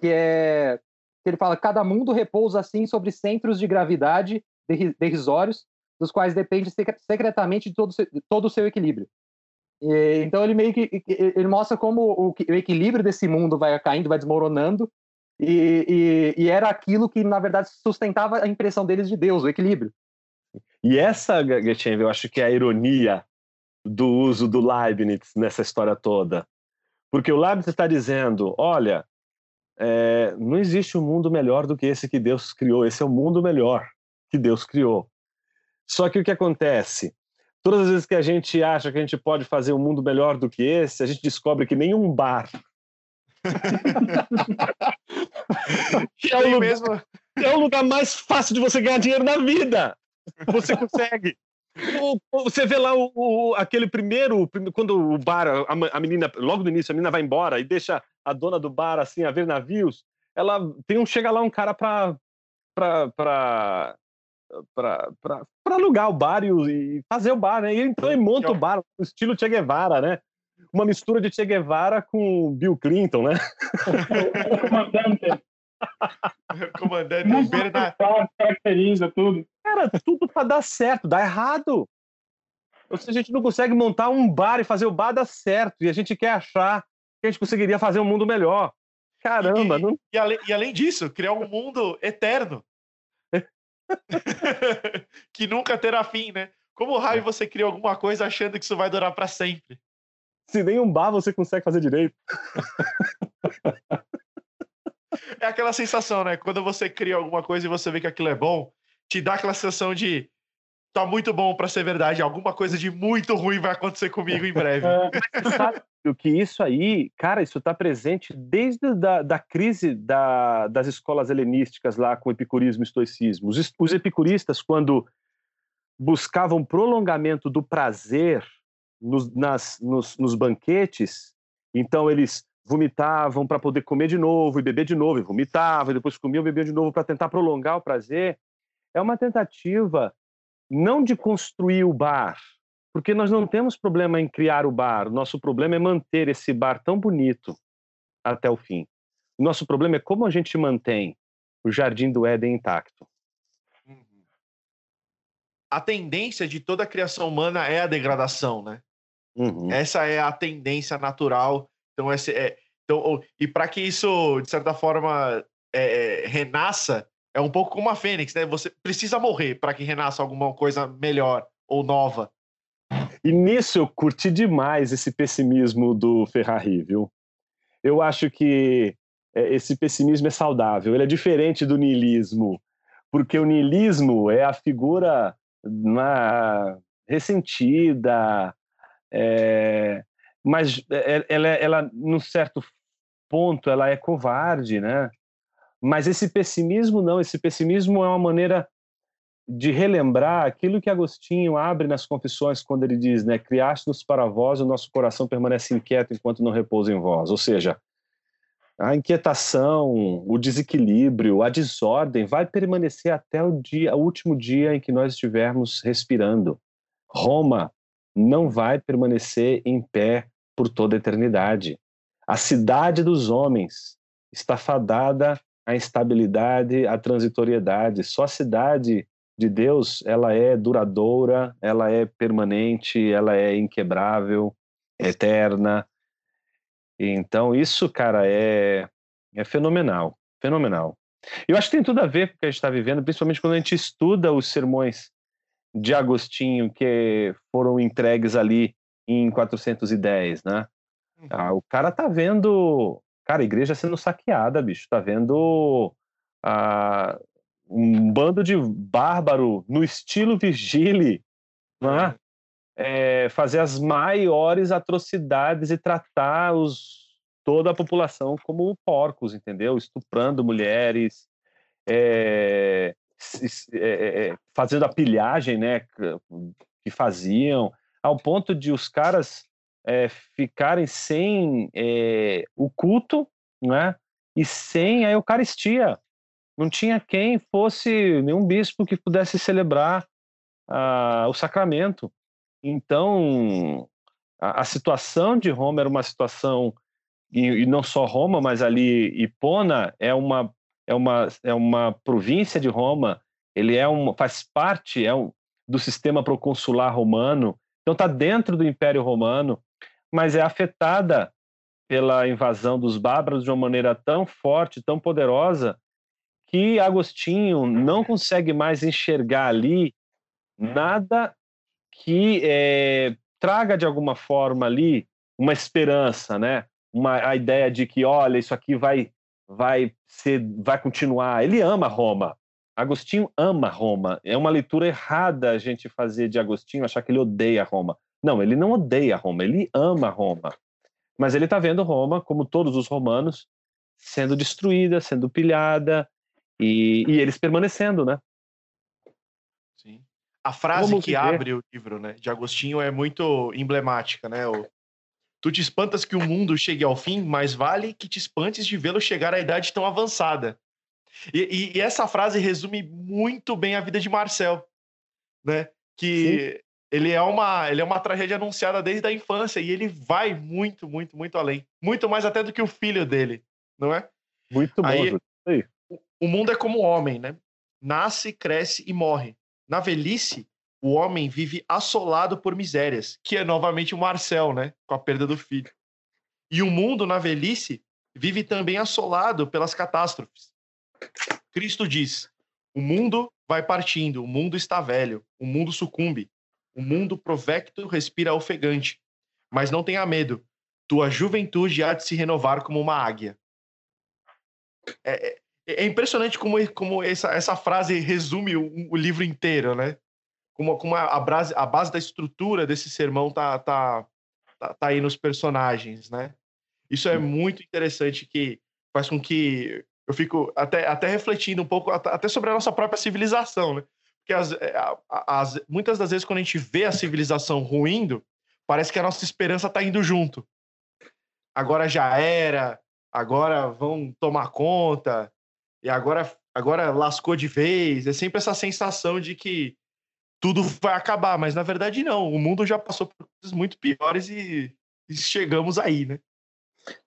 que é que ele fala cada mundo repousa assim sobre centros de gravidade derri- derrisórios, dos quais depende secre- secretamente de todo, todo o seu equilíbrio. E, então ele meio que ele mostra como o, o equilíbrio desse mundo vai caindo, vai desmoronando, e, e- e era aquilo que na verdade sustentava a impressão deles de Deus, o equilíbrio. E essa, Getchen, eu acho que é a ironia do uso do Leibniz nessa história toda. Porque o Leibniz está dizendo: olha, é, não existe um mundo melhor do que esse que Deus criou, esse é o mundo melhor que Deus criou. Só que o que acontece? Todas as vezes que a gente acha que a gente pode fazer um mundo melhor do que esse, a gente descobre que nenhum bar. que *laughs* é o Nem lugar mesmo. é o lugar mais fácil de você ganhar dinheiro na vida. Você consegue. Você vê lá o, o- aquele primeiro, prime- quando o bar, a menina, logo no início, a menina vai embora e deixa a dona do bar assim a ver navios. Ela tem um, chega lá um cara pra, pra, pra, pra, pra, alugar o bar e, o- e fazer o bar, né? E então ele monta o bar, no estilo Che Guevara, né? Uma mistura de Che Guevara com Bill Clinton, né? O *laughs* comandante *laughs* Comandante muito Bernard. caracteriza tudo. Cara, tudo para dar certo, dá errado. Ou seja, a gente não consegue montar um bar e fazer o bar dar certo. E a gente quer achar a gente conseguiria fazer um mundo melhor. Caramba, E- não. E além, e além disso, criar um mundo eterno. *laughs* que nunca terá fim, né? Como raio você cria alguma coisa achando que isso vai durar pra sempre? Se nem um bar você consegue fazer direito. É aquela sensação, né? Quando você cria alguma coisa e você vê que aquilo é bom, te dá aquela sensação de tá muito bom pra ser verdade, alguma coisa de muito ruim vai acontecer comigo em breve. É, Você sabe, que isso aí, cara, isso está presente desde da, da crise da, das escolas helenísticas lá com epicurismo e estoicismo. Os, os epicuristas, quando buscavam prolongamento do prazer nos, nas, nos, nos banquetes, então eles vomitavam para poder comer de novo e beber de novo, e vomitavam, e depois comiam e bebiam de novo para tentar prolongar o prazer. É uma tentativa não de construir o bar, porque nós não temos problema em criar o bar, nosso problema é manter esse bar tão bonito até o fim. O nosso problema é como a gente mantém o jardim do Éden intacto. Uhum. A tendência de toda a criação humana é a degradação, né? Uhum. Essa é a tendência natural. Então, esse é, então e para que isso, de certa forma, é, é, renasça, é um pouco como a Fênix, né? Você precisa morrer para que renasça alguma coisa melhor ou nova. E nisso eu curti demais esse pessimismo do Ferrari, viu? Eu acho que é, esse pessimismo é saudável, ele é diferente do niilismo, porque o niilismo é a figura na, ressentida, é, mas é, ela, ela, num certo ponto, ela é covarde, né? Mas esse pessimismo não, esse pessimismo é uma maneira de relembrar aquilo que Agostinho abre nas confissões quando ele diz, né, criaste-nos para vós, o nosso coração permanece inquieto enquanto não repousa em vós. Ou seja, a inquietação, o desequilíbrio, a desordem vai permanecer até o dia, o último dia em que nós estivermos respirando. Roma não vai permanecer em pé por toda a eternidade. A cidade dos homens está fadada à instabilidade, à transitoriedade. Só a cidade de Deus, ela é duradoura, ela é permanente, ela é inquebrável, eterna. Então, isso, cara, é, é fenomenal, fenomenal. Eu acho que tem tudo a ver com o que a gente está vivendo, principalmente quando a gente estuda os sermões de Agostinho que foram entregues ali em 410, né? Uhum. Ah, o cara tá vendo, cara, a igreja sendo saqueada, bicho, tá vendo ah, um bando de bárbaro no estilo Virgílio, né? É, fazer as maiores atrocidades e tratar os, toda a população como porcos, entendeu? Estuprando mulheres, é, é, é, é, fazendo a pilhagem, né, que faziam, ao ponto de os caras é, ficarem sem o culto, né, e sem a Eucaristia. Não tinha quem fosse nenhum bispo que pudesse celebrar ah, o sacramento. Então, a, a, situação de Roma era uma situação, e, e não só Roma, mas ali Hipona é uma é uma, é uma província de Roma, ele é um, faz parte é um, do sistema proconsular romano, então está dentro do Império Romano, mas é afetada pela invasão dos bárbaros de uma maneira tão forte, tão poderosa, que Agostinho não consegue mais enxergar ali nada que é, traga de alguma forma ali uma esperança, né? Uma a ideia de que olha isso aqui vai vai ser, vai continuar. Ele ama Roma. Agostinho ama Roma. É uma leitura errada a gente fazer de Agostinho achar que ele odeia Roma. Não, ele não odeia Roma, ele ama Roma. Mas ele está vendo Roma, como todos os romanos, sendo destruída, sendo pilhada e, e eles permanecendo, né? Sim. A frase Vamos que abre o livro, né, de Agostinho é muito emblemática, né? O, Tu te espantas que o mundo chegue ao fim, mas vale que te espantes de vê-lo chegar à idade tão avançada. E, e, e, essa frase resume muito bem a vida de Marcel, né? Que Sim. ele é uma ele é uma tragédia anunciada desde a infância e ele vai muito, muito, muito além, muito mais até do que o filho dele, não é? Muito bom. Aí, o mundo é como o homem, né? Nasce, cresce e morre. Na velhice, o homem vive assolado por misérias, que é novamente o Marcel, né? Com a perda do filho. E o mundo, na velhice, vive também assolado pelas catástrofes. Cristo diz: o mundo vai partindo, o mundo está velho, o mundo sucumbe, o mundo provecto respira ofegante. Mas não tenha medo, tua juventude há de se renovar como uma águia. É, é, é impressionante como, como essa, essa frase resume o, o livro inteiro, né? como, como a, base, a base da estrutura desse sermão tá, tá, tá, tá aí nos personagens, né? Isso é muito interessante que faz com que eu fico até, até refletindo um pouco até sobre a nossa própria civilização, né? Porque as, é, as, muitas das vezes quando a gente vê a civilização ruindo, parece que a nossa esperança está indo junto. Agora já era, agora vão tomar conta, e agora, agora lascou de vez. É sempre essa sensação de que tudo vai acabar, mas na verdade não. O mundo já passou por coisas muito piores e, e chegamos aí, né?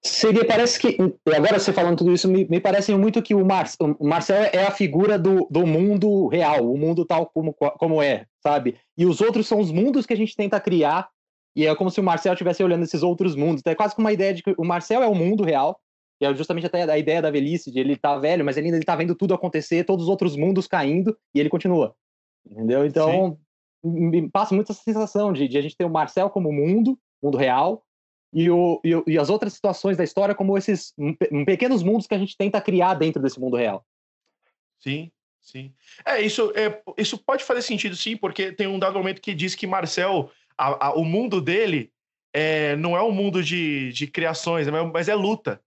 Seria, parece que, agora você falando tudo isso, me, me parece muito que o, Mar, o Marcel é a figura do, do mundo real, o mundo tal como, como é, sabe? E os outros são os mundos que a gente tenta criar, e é como se o Marcel estivesse olhando esses outros mundos. Então é quase como uma ideia de que o Marcel é o mundo real, e é justamente até a ideia da velhice, de ele tá velho, mas ele ainda ele tá vendo tudo acontecer, todos os outros mundos caindo, e ele continua. Entendeu? Então, me passa muito essa sensação de, de a gente ter o Marcel como mundo, mundo real, e, o, e, e, as outras situações da história como esses pequenos mundos que a gente tenta criar dentro desse mundo real. Sim, sim. É, isso, é, isso pode fazer sentido, sim, porque tem um dado momento que diz que Marcel, a, a, o mundo dele é, não é um mundo de, de criações, mas é luta.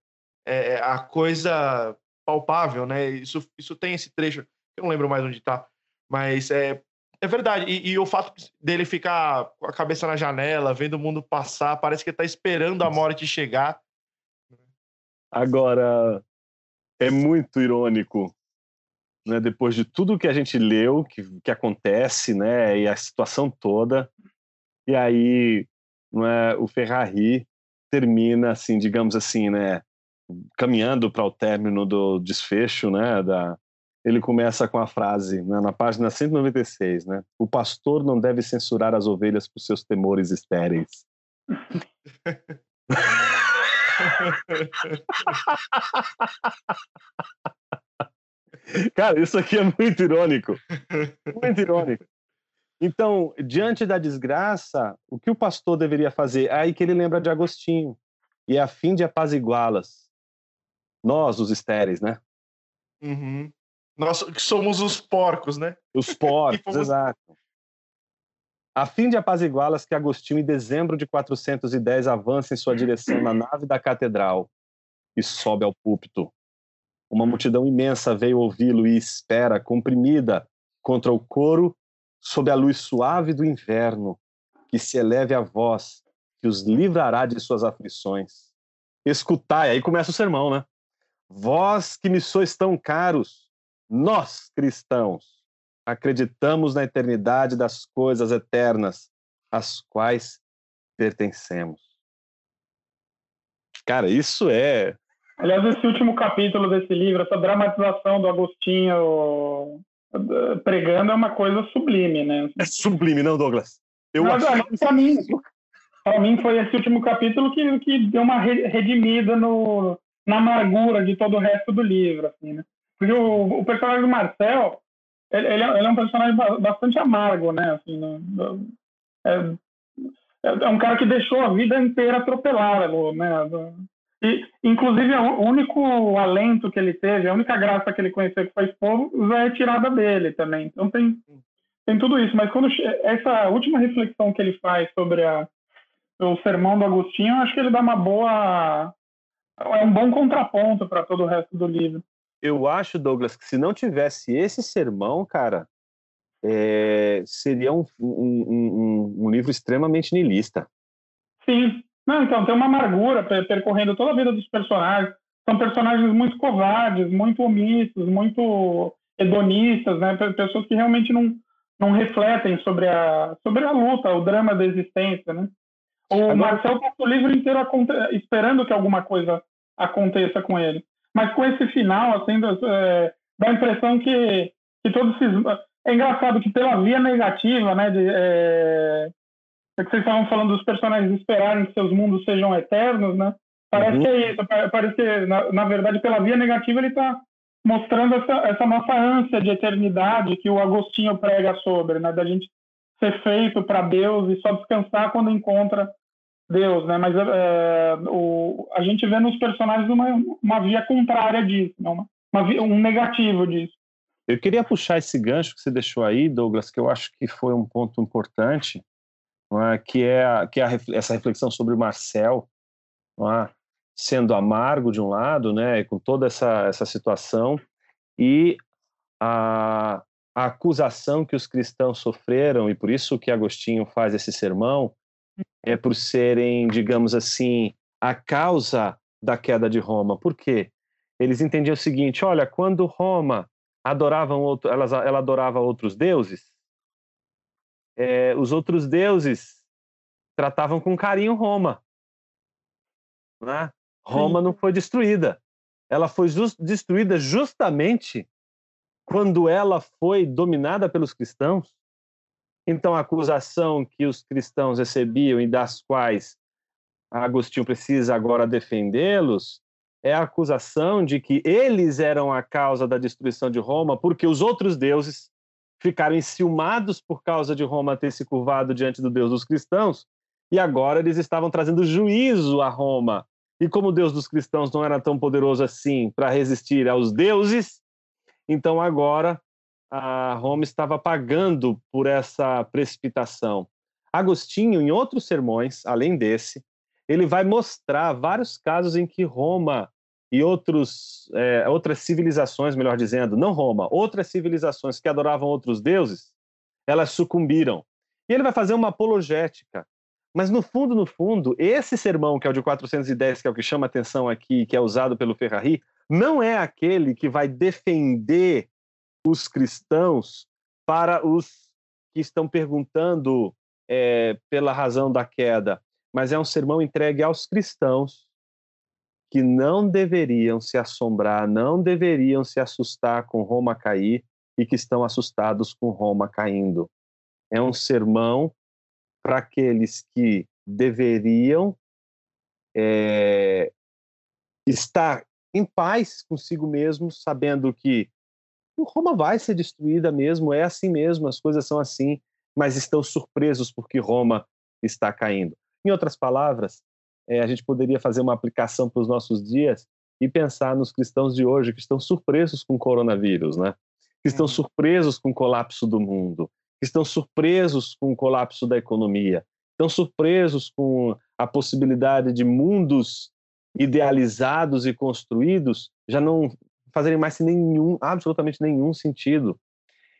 É, é a coisa palpável, né? Isso, isso tem esse trecho, eu não lembro mais onde está, mas é, é verdade. E, e, o fato dele ficar com a cabeça na janela, vendo o mundo passar, parece que tá esperando a morte chegar. Agora, é muito irônico, né? Depois de tudo que a gente leu, que, que acontece, né? E a situação toda. E aí, não é, o Ferrari termina, assim, digamos assim, né? Caminhando para o término do desfecho, né? Da, ele começa com a frase, né, na página 196, né? O pastor não deve censurar as ovelhas por seus temores estéreis. Cara, isso aqui é muito irônico. Muito irônico. Então, diante da desgraça, o que o pastor deveria fazer? É aí que ele lembra de Agostinho. E é a fim de apaziguá-las. Nós, os estéreis, né? Uhum. Nós que somos os porcos, né? Os *laughs* porcos, fomos... exato. A fim de apaziguá-las, que Agostinho, em dezembro de 410, avança em sua direção na nave da catedral e sobe ao púlpito. Uma multidão imensa veio ouvi-lo e espera, comprimida contra o coro, sob a luz suave do inverno, que se eleve a voz, que os livrará de suas aflições. Escutai, aí começa o sermão, né? Vós que me sois tão caros, nós, cristãos, acreditamos na eternidade das coisas eternas, às quais pertencemos. Cara, isso é. Aliás, esse último capítulo desse livro, essa dramatização do Agostinho eh, pregando é uma coisa sublime, né? É sublime, não, Douglas? Eu acho... Para mim, para mim foi esse último capítulo que, que deu uma redimida no, na amargura de todo o resto do livro, assim, né? Porque o, o personagem do Marcel, ele, ele, é, ele, é, um personagem bastante amargo, né? Assim, é, é, é, um cara que deixou a vida inteira atropelada, né? E, inclusive, o único alento que ele teve, a única graça que ele conheceu que foi já é tirada dele também. Então tem, tem tudo isso. Mas quando essa última reflexão que ele faz sobre a, o sermão do Agostinho, acho que ele dá uma boa. É um bom contraponto para todo o resto do livro eu acho, Douglas, que se não tivesse esse sermão, cara, é, seria um, um, um, um, livro extremamente niilista. Sim. Não, então, tem uma amargura percorrendo toda a vida dos personagens. São personagens muito covardes, muito omissos, muito hedonistas, né? Pessoas que realmente não, não refletem sobre a, sobre a luta, o drama da existência, né? O Agora... Marcel passa o livro inteiro esperando que alguma coisa aconteça com ele. Mas com esse final, assim, é, dá a impressão que, que todos esses. É engraçado que pela via negativa, né? De, é, é que vocês estavam falando dos personagens esperarem que seus mundos sejam eternos, né? Parece uhum. que é isso. Parece que, na, na verdade, pela via negativa, ele está mostrando essa, essa nossa ânsia de eternidade que o Agostinho prega sobre, né? Da gente ser feito para Deus e só descansar quando encontra Deus, né? Mas é, o, a gente vê nos personagens uma, uma via contrária disso, né? uma, uma via, um negativo disso. Eu queria puxar esse gancho que você deixou aí, Douglas, que eu acho que foi um ponto importante, é? que é, que é a, essa reflexão sobre o Marcel, é? sendo amargo de um lado, né, com toda essa, essa situação, e a, a acusação que os cristãos sofreram, e por isso que Agostinho faz esse sermão, é por serem, digamos assim, a causa da queda de Roma. Por quê? Eles entendiam o seguinte: olha, quando Roma adoravam outro, ela, ela adorava outros deuses, é, os outros deuses tratavam com carinho Roma. Né? Roma Sim. não foi destruída. Ela foi just, destruída justamente quando ela foi dominada pelos cristãos. Então, a acusação que os cristãos recebiam e das quais Agostinho precisa agora defendê-los é a acusação de que eles eram a causa da destruição de Roma, porque os outros deuses ficaram enciumados por causa de Roma ter se curvado diante do Deus dos cristãos, e agora eles estavam trazendo juízo a Roma. E como o Deus dos cristãos não era tão poderoso assim para resistir aos deuses, então agora a Roma estava pagando por essa precipitação. Agostinho, em outros sermões, além desse, ele vai mostrar vários casos em que Roma e outros, é, outras civilizações, melhor dizendo, não Roma, outras civilizações que adoravam outros deuses, elas sucumbiram. E ele vai fazer uma apologética. Mas no fundo, no fundo, esse sermão, que é o de 410, que é o que chama atenção aqui, que é usado pelo Ferrari, não é aquele que vai defender os cristãos para os que estão perguntando é, pela razão da queda mas é um sermão entregue aos cristãos que não deveriam se assombrar, não deveriam se assustar com Roma cair e que estão assustados com Roma caindo. É um sermão para aqueles que deveriam é, estar em paz consigo mesmo, sabendo que Roma vai ser destruída mesmo, é assim mesmo, as coisas são assim, mas estão surpresos porque Roma está caindo. Em outras palavras, é, a gente poderia fazer uma aplicação para os nossos dias e pensar nos cristãos de hoje que estão surpresos com o coronavírus, né? Que estão uhum. surpresos com o colapso do mundo, que estão surpresos com o colapso da economia, estão surpresos com a possibilidade de mundos idealizados e construídos já não fazerem mais nenhum, absolutamente nenhum sentido.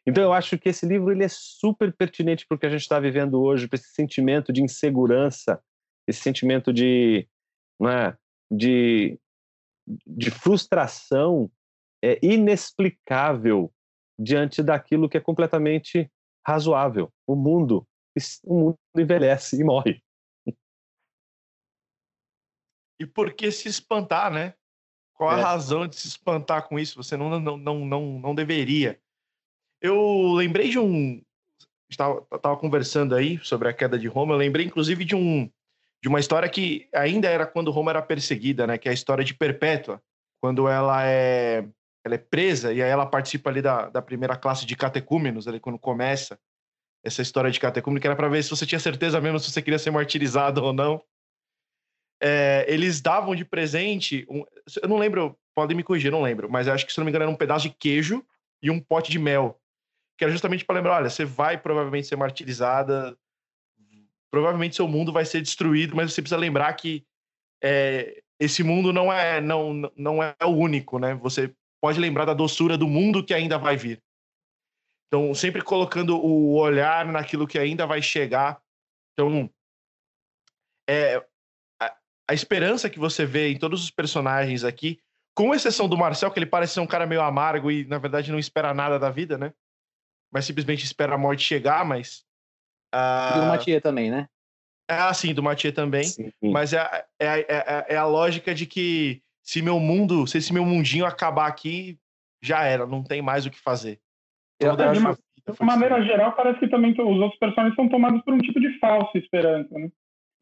Então eu acho que esse livro ele é super pertinente para o que a gente está vivendo hoje, para esse sentimento de insegurança, esse sentimento de, né, de, de frustração é, inexplicável diante daquilo que é completamente razoável. O mundo, o mundo envelhece e morre. E por que se espantar, né? Qual a é. razão de se espantar com isso? Você não, não, não, não, não deveria. Eu lembrei de um. Estava, estava conversando aí sobre a queda de Roma. Eu lembrei, inclusive, de um de uma história que ainda era quando Roma era perseguida, né? Que é a história de Perpétua, quando ela é ela é presa e aí ela participa ali da, da primeira classe de catecúmenos, ali quando começa essa história de catecúmeno, que era para ver se você tinha certeza mesmo se você queria ser martirizado ou não. É, eles davam de presente, um, eu não lembro, podem me corrigir, não lembro, mas acho que se não me engano era um pedaço de queijo e um pote de mel que era justamente para lembrar, olha, você vai provavelmente ser martirizada, provavelmente seu mundo vai ser destruído, mas você precisa lembrar que é, esse mundo não é não, não é o único, né? Você pode lembrar da doçura do mundo que ainda vai vir. Então, sempre colocando o olhar naquilo que ainda vai chegar. Então, é, a, a esperança que você vê em todos os personagens aqui, com exceção do Marcel, que ele parece ser um cara meio amargo e, na verdade, não espera nada da vida, né? mas simplesmente espera a morte chegar, mas. Uh... E do Matia também, né? Ah, sim, do Matia também. Sim. Mas é, é, é, é, a lógica de que se meu mundo, se esse meu mundinho acabar aqui, já era, não tem mais o que fazer. Eu, de uma, de maneira geral, parece que também os outros personagens são tomados por um tipo de falsa esperança, né?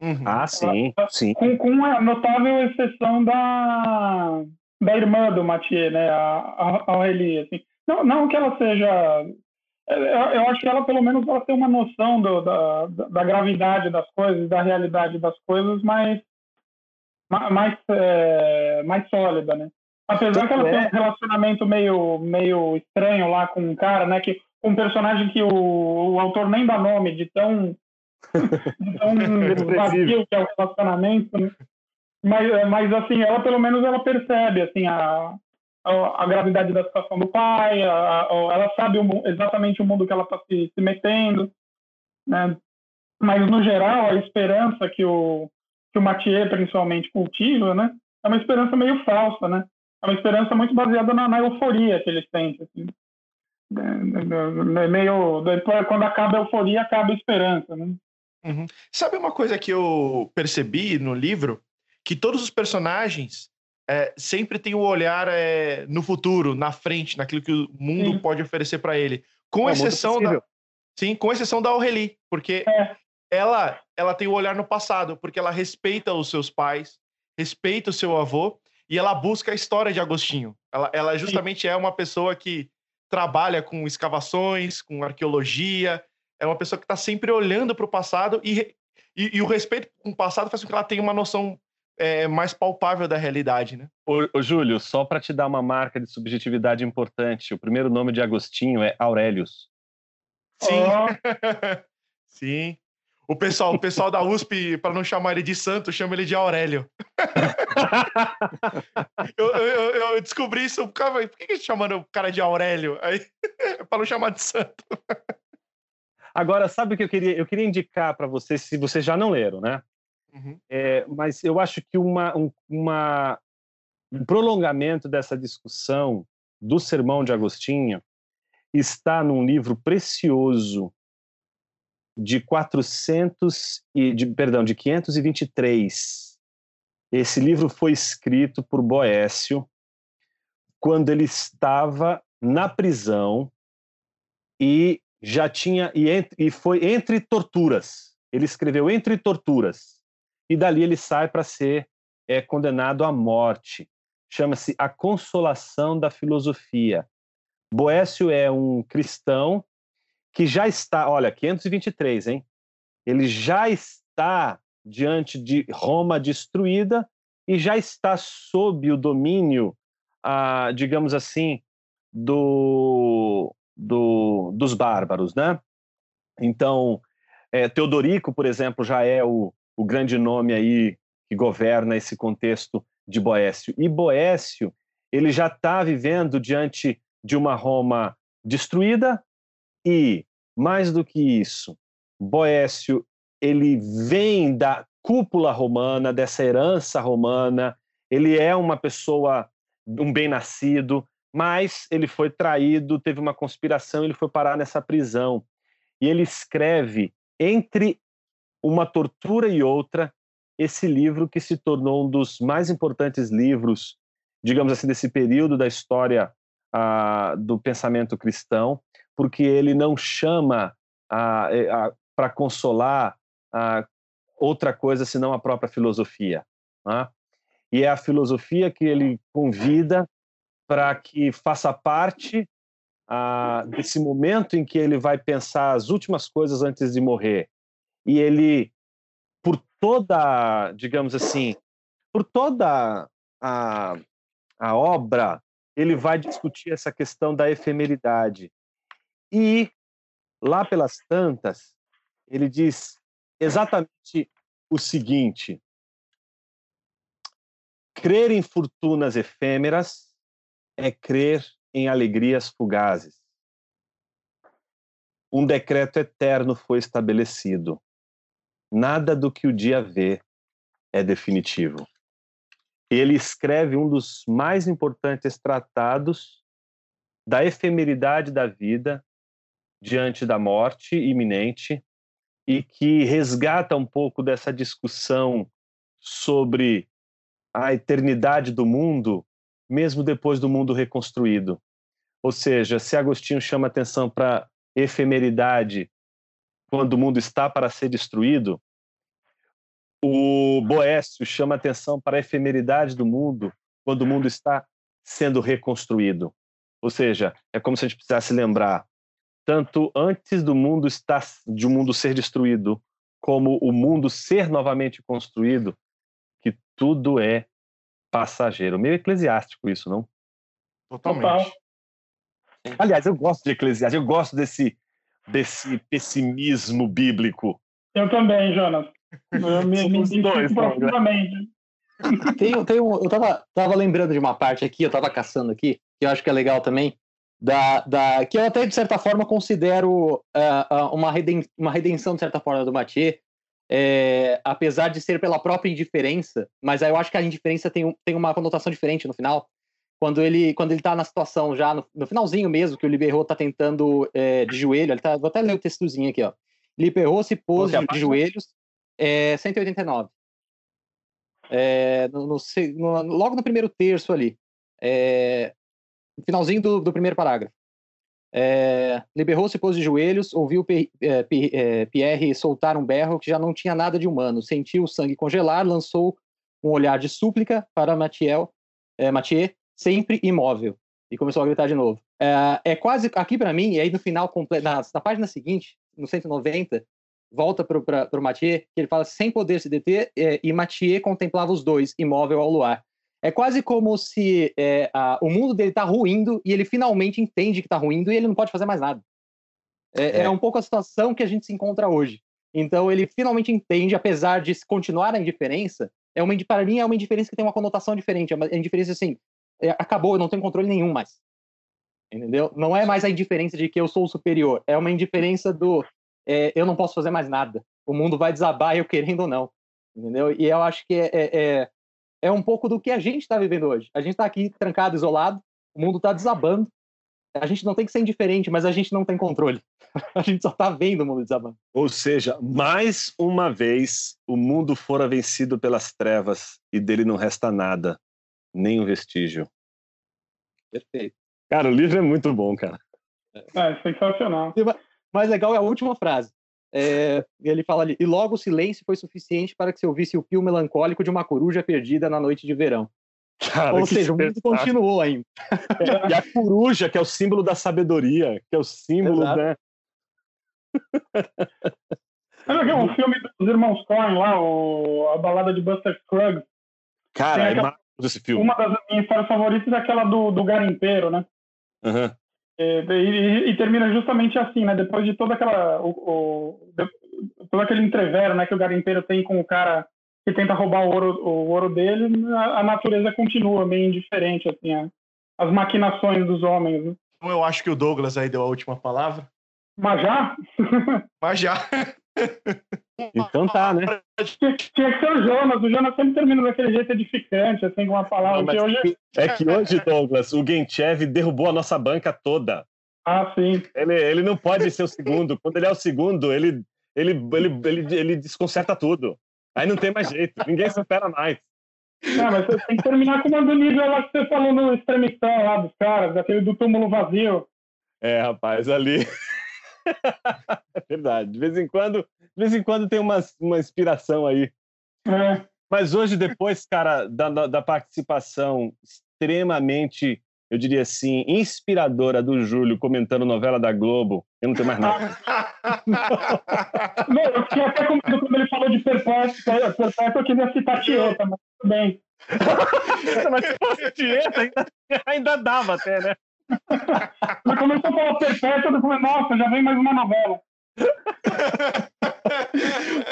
Uhum. Ah, sim, sim. Com, com a notável exceção da, da irmã do Mathieu, né? A, a Aurélie, assim. Não, não que ela seja eu acho que ela, pelo menos, ela tem uma noção do, da, da gravidade das coisas, da realidade das coisas mais, mais, é, mais sólida, né? Apesar que ela tem um relacionamento meio, meio estranho lá com um cara, né? Que, um personagem que o, o autor nem dá nome, de tão Então, *laughs* o vazio que é o relacionamento, né? Mas, mas, assim, ela pelo menos ela percebe, assim, a, a, a gravidade da situação do pai, a, a, ela sabe o, exatamente o mundo que ela está se, se metendo, né? Mas, no geral, a esperança que o, que o Mathieu, principalmente, cultiva, né? É uma esperança meio falsa, né? É uma esperança muito baseada na, na euforia que eles têm, assim. É, é, é meio... Depois, quando acaba a euforia, acaba a esperança, né? Uhum. Sabe uma coisa que eu percebi no livro? Que todos os personagens é, sempre têm o um olhar é, no futuro, na frente, naquilo que o mundo sim. pode oferecer para ele. Com é exceção da. Sim, com exceção da Aurélie, porque é. ela, ela tem o um olhar no passado, porque ela respeita os seus pais, respeita o seu avô e ela busca a história de Agostinho. Ela, ela justamente sim. é uma pessoa que trabalha com escavações, com arqueologia, é uma pessoa que está sempre olhando para o passado e, e, e, o respeito com o passado faz com que ela tenha uma noção é, mais palpável da realidade, né? Ô, ô Júlio, só para te dar uma marca de subjetividade importante, o primeiro nome de Agostinho é Aurelius. Sim. Oh. *laughs* Sim. O pessoal, o pessoal da USP, para não chamar ele de santo, chama ele de Aurélio. *laughs* eu, eu, eu, descobri isso. Cara, por que, que chamando o cara de Aurélio? Aí, *laughs* para não chamar de santo. Agora, sabe o que eu queria? Eu queria indicar para vocês, se vocês já não leram, né? Uhum. É, mas eu acho que uma, um, uma, um prolongamento dessa discussão do Sermão de Agostinho está num livro precioso de 400 e de perdão, de 523. Esse livro foi escrito por Boécio quando ele estava na prisão e já tinha e, e foi entre torturas. Ele escreveu entre torturas e dali ele sai para ser é, condenado à morte. Chama-se A Consolação da Filosofia. Boécio é um cristão que já está, olha, 523, hein? Ele já está diante de Roma destruída e já está sob o domínio, ah, digamos assim, do, do, dos bárbaros, né? Então, é, Teodorico, por exemplo, já é o, o grande nome aí que governa esse contexto de Boécio. E Boécio, ele já está vivendo diante de uma Roma destruída e, mais do que isso, Boécio, ele vem da cúpula romana, dessa herança romana, ele é uma pessoa, um bem-nascido, mas ele foi traído, teve uma conspiração, ele foi parar nessa prisão. E ele escreve, entre uma tortura e outra, esse livro que se tornou um dos mais importantes livros, digamos assim, desse período da história ah, do pensamento cristão, porque ele não chama para consolar outra coisa senão a própria filosofia. Né? E é a filosofia que ele convida para que faça parte ah, desse momento em que ele vai pensar as últimas coisas antes de morrer. E ele, por toda, digamos assim, por toda a, a obra, ele vai discutir essa questão da efemeridade. E, lá pelas tantas, ele diz exatamente o seguinte: crer em fortunas efêmeras é crer em alegrias fugazes. Um decreto eterno foi estabelecido. Nada do que o dia vê é definitivo. Ele escreve um dos mais importantes tratados da efemeridade da vida diante da morte iminente e que resgata um pouco dessa discussão sobre a eternidade do mundo mesmo depois do mundo reconstruído. Ou seja, se Agostinho chama atenção para efemeridade quando o mundo está para ser destruído, o Boécio chama atenção para a efemeridade do mundo quando o mundo está sendo reconstruído. Ou seja, é como se a gente precisasse lembrar tanto antes do mundo estar de um mundo ser destruído, como o mundo ser novamente construído, que tudo é passageiro. Meio eclesiástico isso, não? Totalmente. Aliás, eu gosto de eclesiástico, eu gosto desse, desse pessimismo bíblico. Eu também, Jonas. *laughs* Eu me, me identifico Douglas. profundamente. Tem, tem um, eu tava, tava lembrando de uma parte aqui, eu tava caçando aqui, que eu acho que é legal também, da, da, que eu até, de certa forma, considero ah, ah, uma, reden, uma redenção, de certa forma, do Mathieu, é, apesar de ser pela própria indiferença, mas aí eu acho que a indiferença tem, um- tem uma conotação diferente no final, quando ele, quando ele tá na situação já, no, no finalzinho mesmo, que o Liberro tá tentando é, de joelho, ele tá, vou até ler o textozinho aqui, ó. Liberro se pôs é de, joelhos, é, 189. É, no- no no- logo no primeiro terço ali. É, no finalzinho do, do primeiro parágrafo. É, Liberou se pôs de joelhos, ouviu Pe- é, é, Pierre soltar um berro que já não tinha nada de humano. Sentiu o sangue congelar, lançou um olhar de súplica para Mathieu, é, Mathieu sempre imóvel. E começou a gritar de novo. É, quase, aqui para mim, e aí no final, na, na página seguinte, no 190, volta para o Mathieu, que ele fala sem poder se deter, e Mathieu contemplava os dois, imóvel ao luar. É quase como se é, a- o mundo dele tá ruindo e ele finalmente entende que tá ruindo e ele não pode fazer mais nada. É, É. é um pouco a situação que a gente se encontra hoje. Então ele finalmente entende, apesar de continuar a indiferença, é uma, para mim é uma indiferença que tem uma conotação diferente. É uma indiferença assim, é, acabou, eu não tenho controle nenhum mais. Entendeu? Não é mais a indiferença de que eu sou o superior, é uma indiferença do é, eu não posso fazer mais nada. O mundo vai desabar, eu querendo ou não. Entendeu? E eu acho que é, é, é, é um pouco do que a gente está vivendo hoje. A gente está aqui trancado, isolado, o mundo está desabando. A gente não tem que ser indiferente, mas a gente não tem controle. *laughs* A gente só está vendo o mundo desabando. Ou seja, mais uma vez o mundo fora vencido pelas trevas e dele não resta nada, nem um vestígio. Perfeito. Cara, o livro é muito bom, cara. É, sensacional. Mais legal é a última frase. É, ele fala ali, e logo o silêncio foi suficiente para que se ouvisse o pio melancólico de uma coruja perdida na noite de verão. Cara, Ou seja, o mundo continuou ainda. E a coruja, que é o símbolo da sabedoria, que é o símbolo, Exato. né? Sabe aquele um filme dos irmãos Coen lá, o, a balada de Buster Scruggs? Cara, é aquela- maravilhoso esse filme. Uma das minhas histórias favoritas é aquela do, do garimpeiro, né? Aham. E, e- e termina justamente assim, né? Depois de toda aquela. O, o- de- todo aquele entrevero né, que o garimpeiro tem com o cara que tenta roubar o ouro, o ouro dele, a, a natureza continua meio indiferente, assim, a- as maquinações dos homens. Né? Então eu acho que o Douglas aí deu a última palavra. Mas já? Mas já. *laughs* Então tá, né? tinha, tinha que ser o Jonas. O Jonas sempre termina daquele jeito edificante, assim, com uma palavra. Não, que hoje... É que hoje, Douglas, o Genchev derrubou a nossa banca toda. Ah, sim. Ele, ele não pode ser o segundo. Quando ele é o segundo, ele, ele, ele, ele, ele desconcerta tudo. Aí não tem mais jeito. Ninguém supera mais. Não, mas você tem que terminar com uma do nível lá que você falou no extremistão lá dos caras, daquele do túmulo vazio. É, rapaz, ali. É *laughs* verdade. De vez em quando, de vez em quando tem uma, uma inspiração aí. É. Mas hoje, depois, cara, da, da, participação extremamente, eu diria assim, inspiradora do Júlio comentando novela da Globo, eu não tenho mais nada. *laughs* Não, eu fiquei até com medo quando ele falou de perpétuo. Perpétuo eu queria citar Tieta, mas tudo bem. *laughs* Mas se fosse Tieta, ainda, ainda dava até, né? Ele começou a falar perpétuo, eu falei, nossa, já vem mais uma novela. *laughs*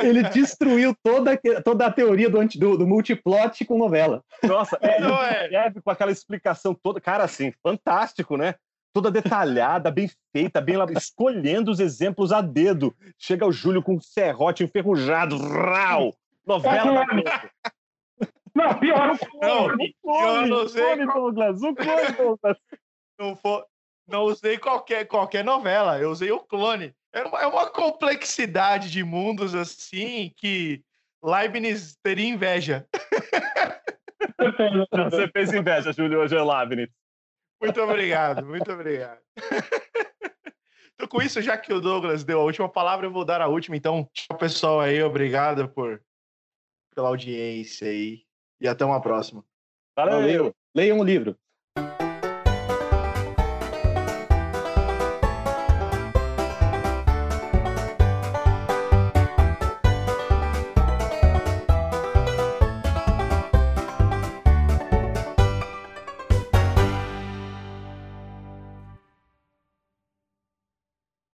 Ele destruiu toda, toda a teoria do, anti- do, do multiplot com novela. Nossa, é, Não é? escreve com aquela explicação toda. Cara, assim, fantástico, né? Toda detalhada, bem feita, bem escolhendo os exemplos a dedo. Chega o Júlio com um serrote enferrujado, rau! Novela da. Não, pior, o Não, clone. eu não sei clone, Douglas, o clone, Douglas. Não, for, não usei qualquer, qualquer novela, eu usei o clone. É uma, é uma complexidade de mundos assim que Leibniz teria inveja. *laughs* Você fez inveja, Júlio, hoje é Leibniz. Muito obrigado, muito obrigado. Então, com isso, já que o Douglas deu a última palavra, eu vou dar a última. Então, tchau, pessoal aí. Obrigado por, pela audiência aí. E até uma próxima. Valeu. Valeu. Leiam o livro.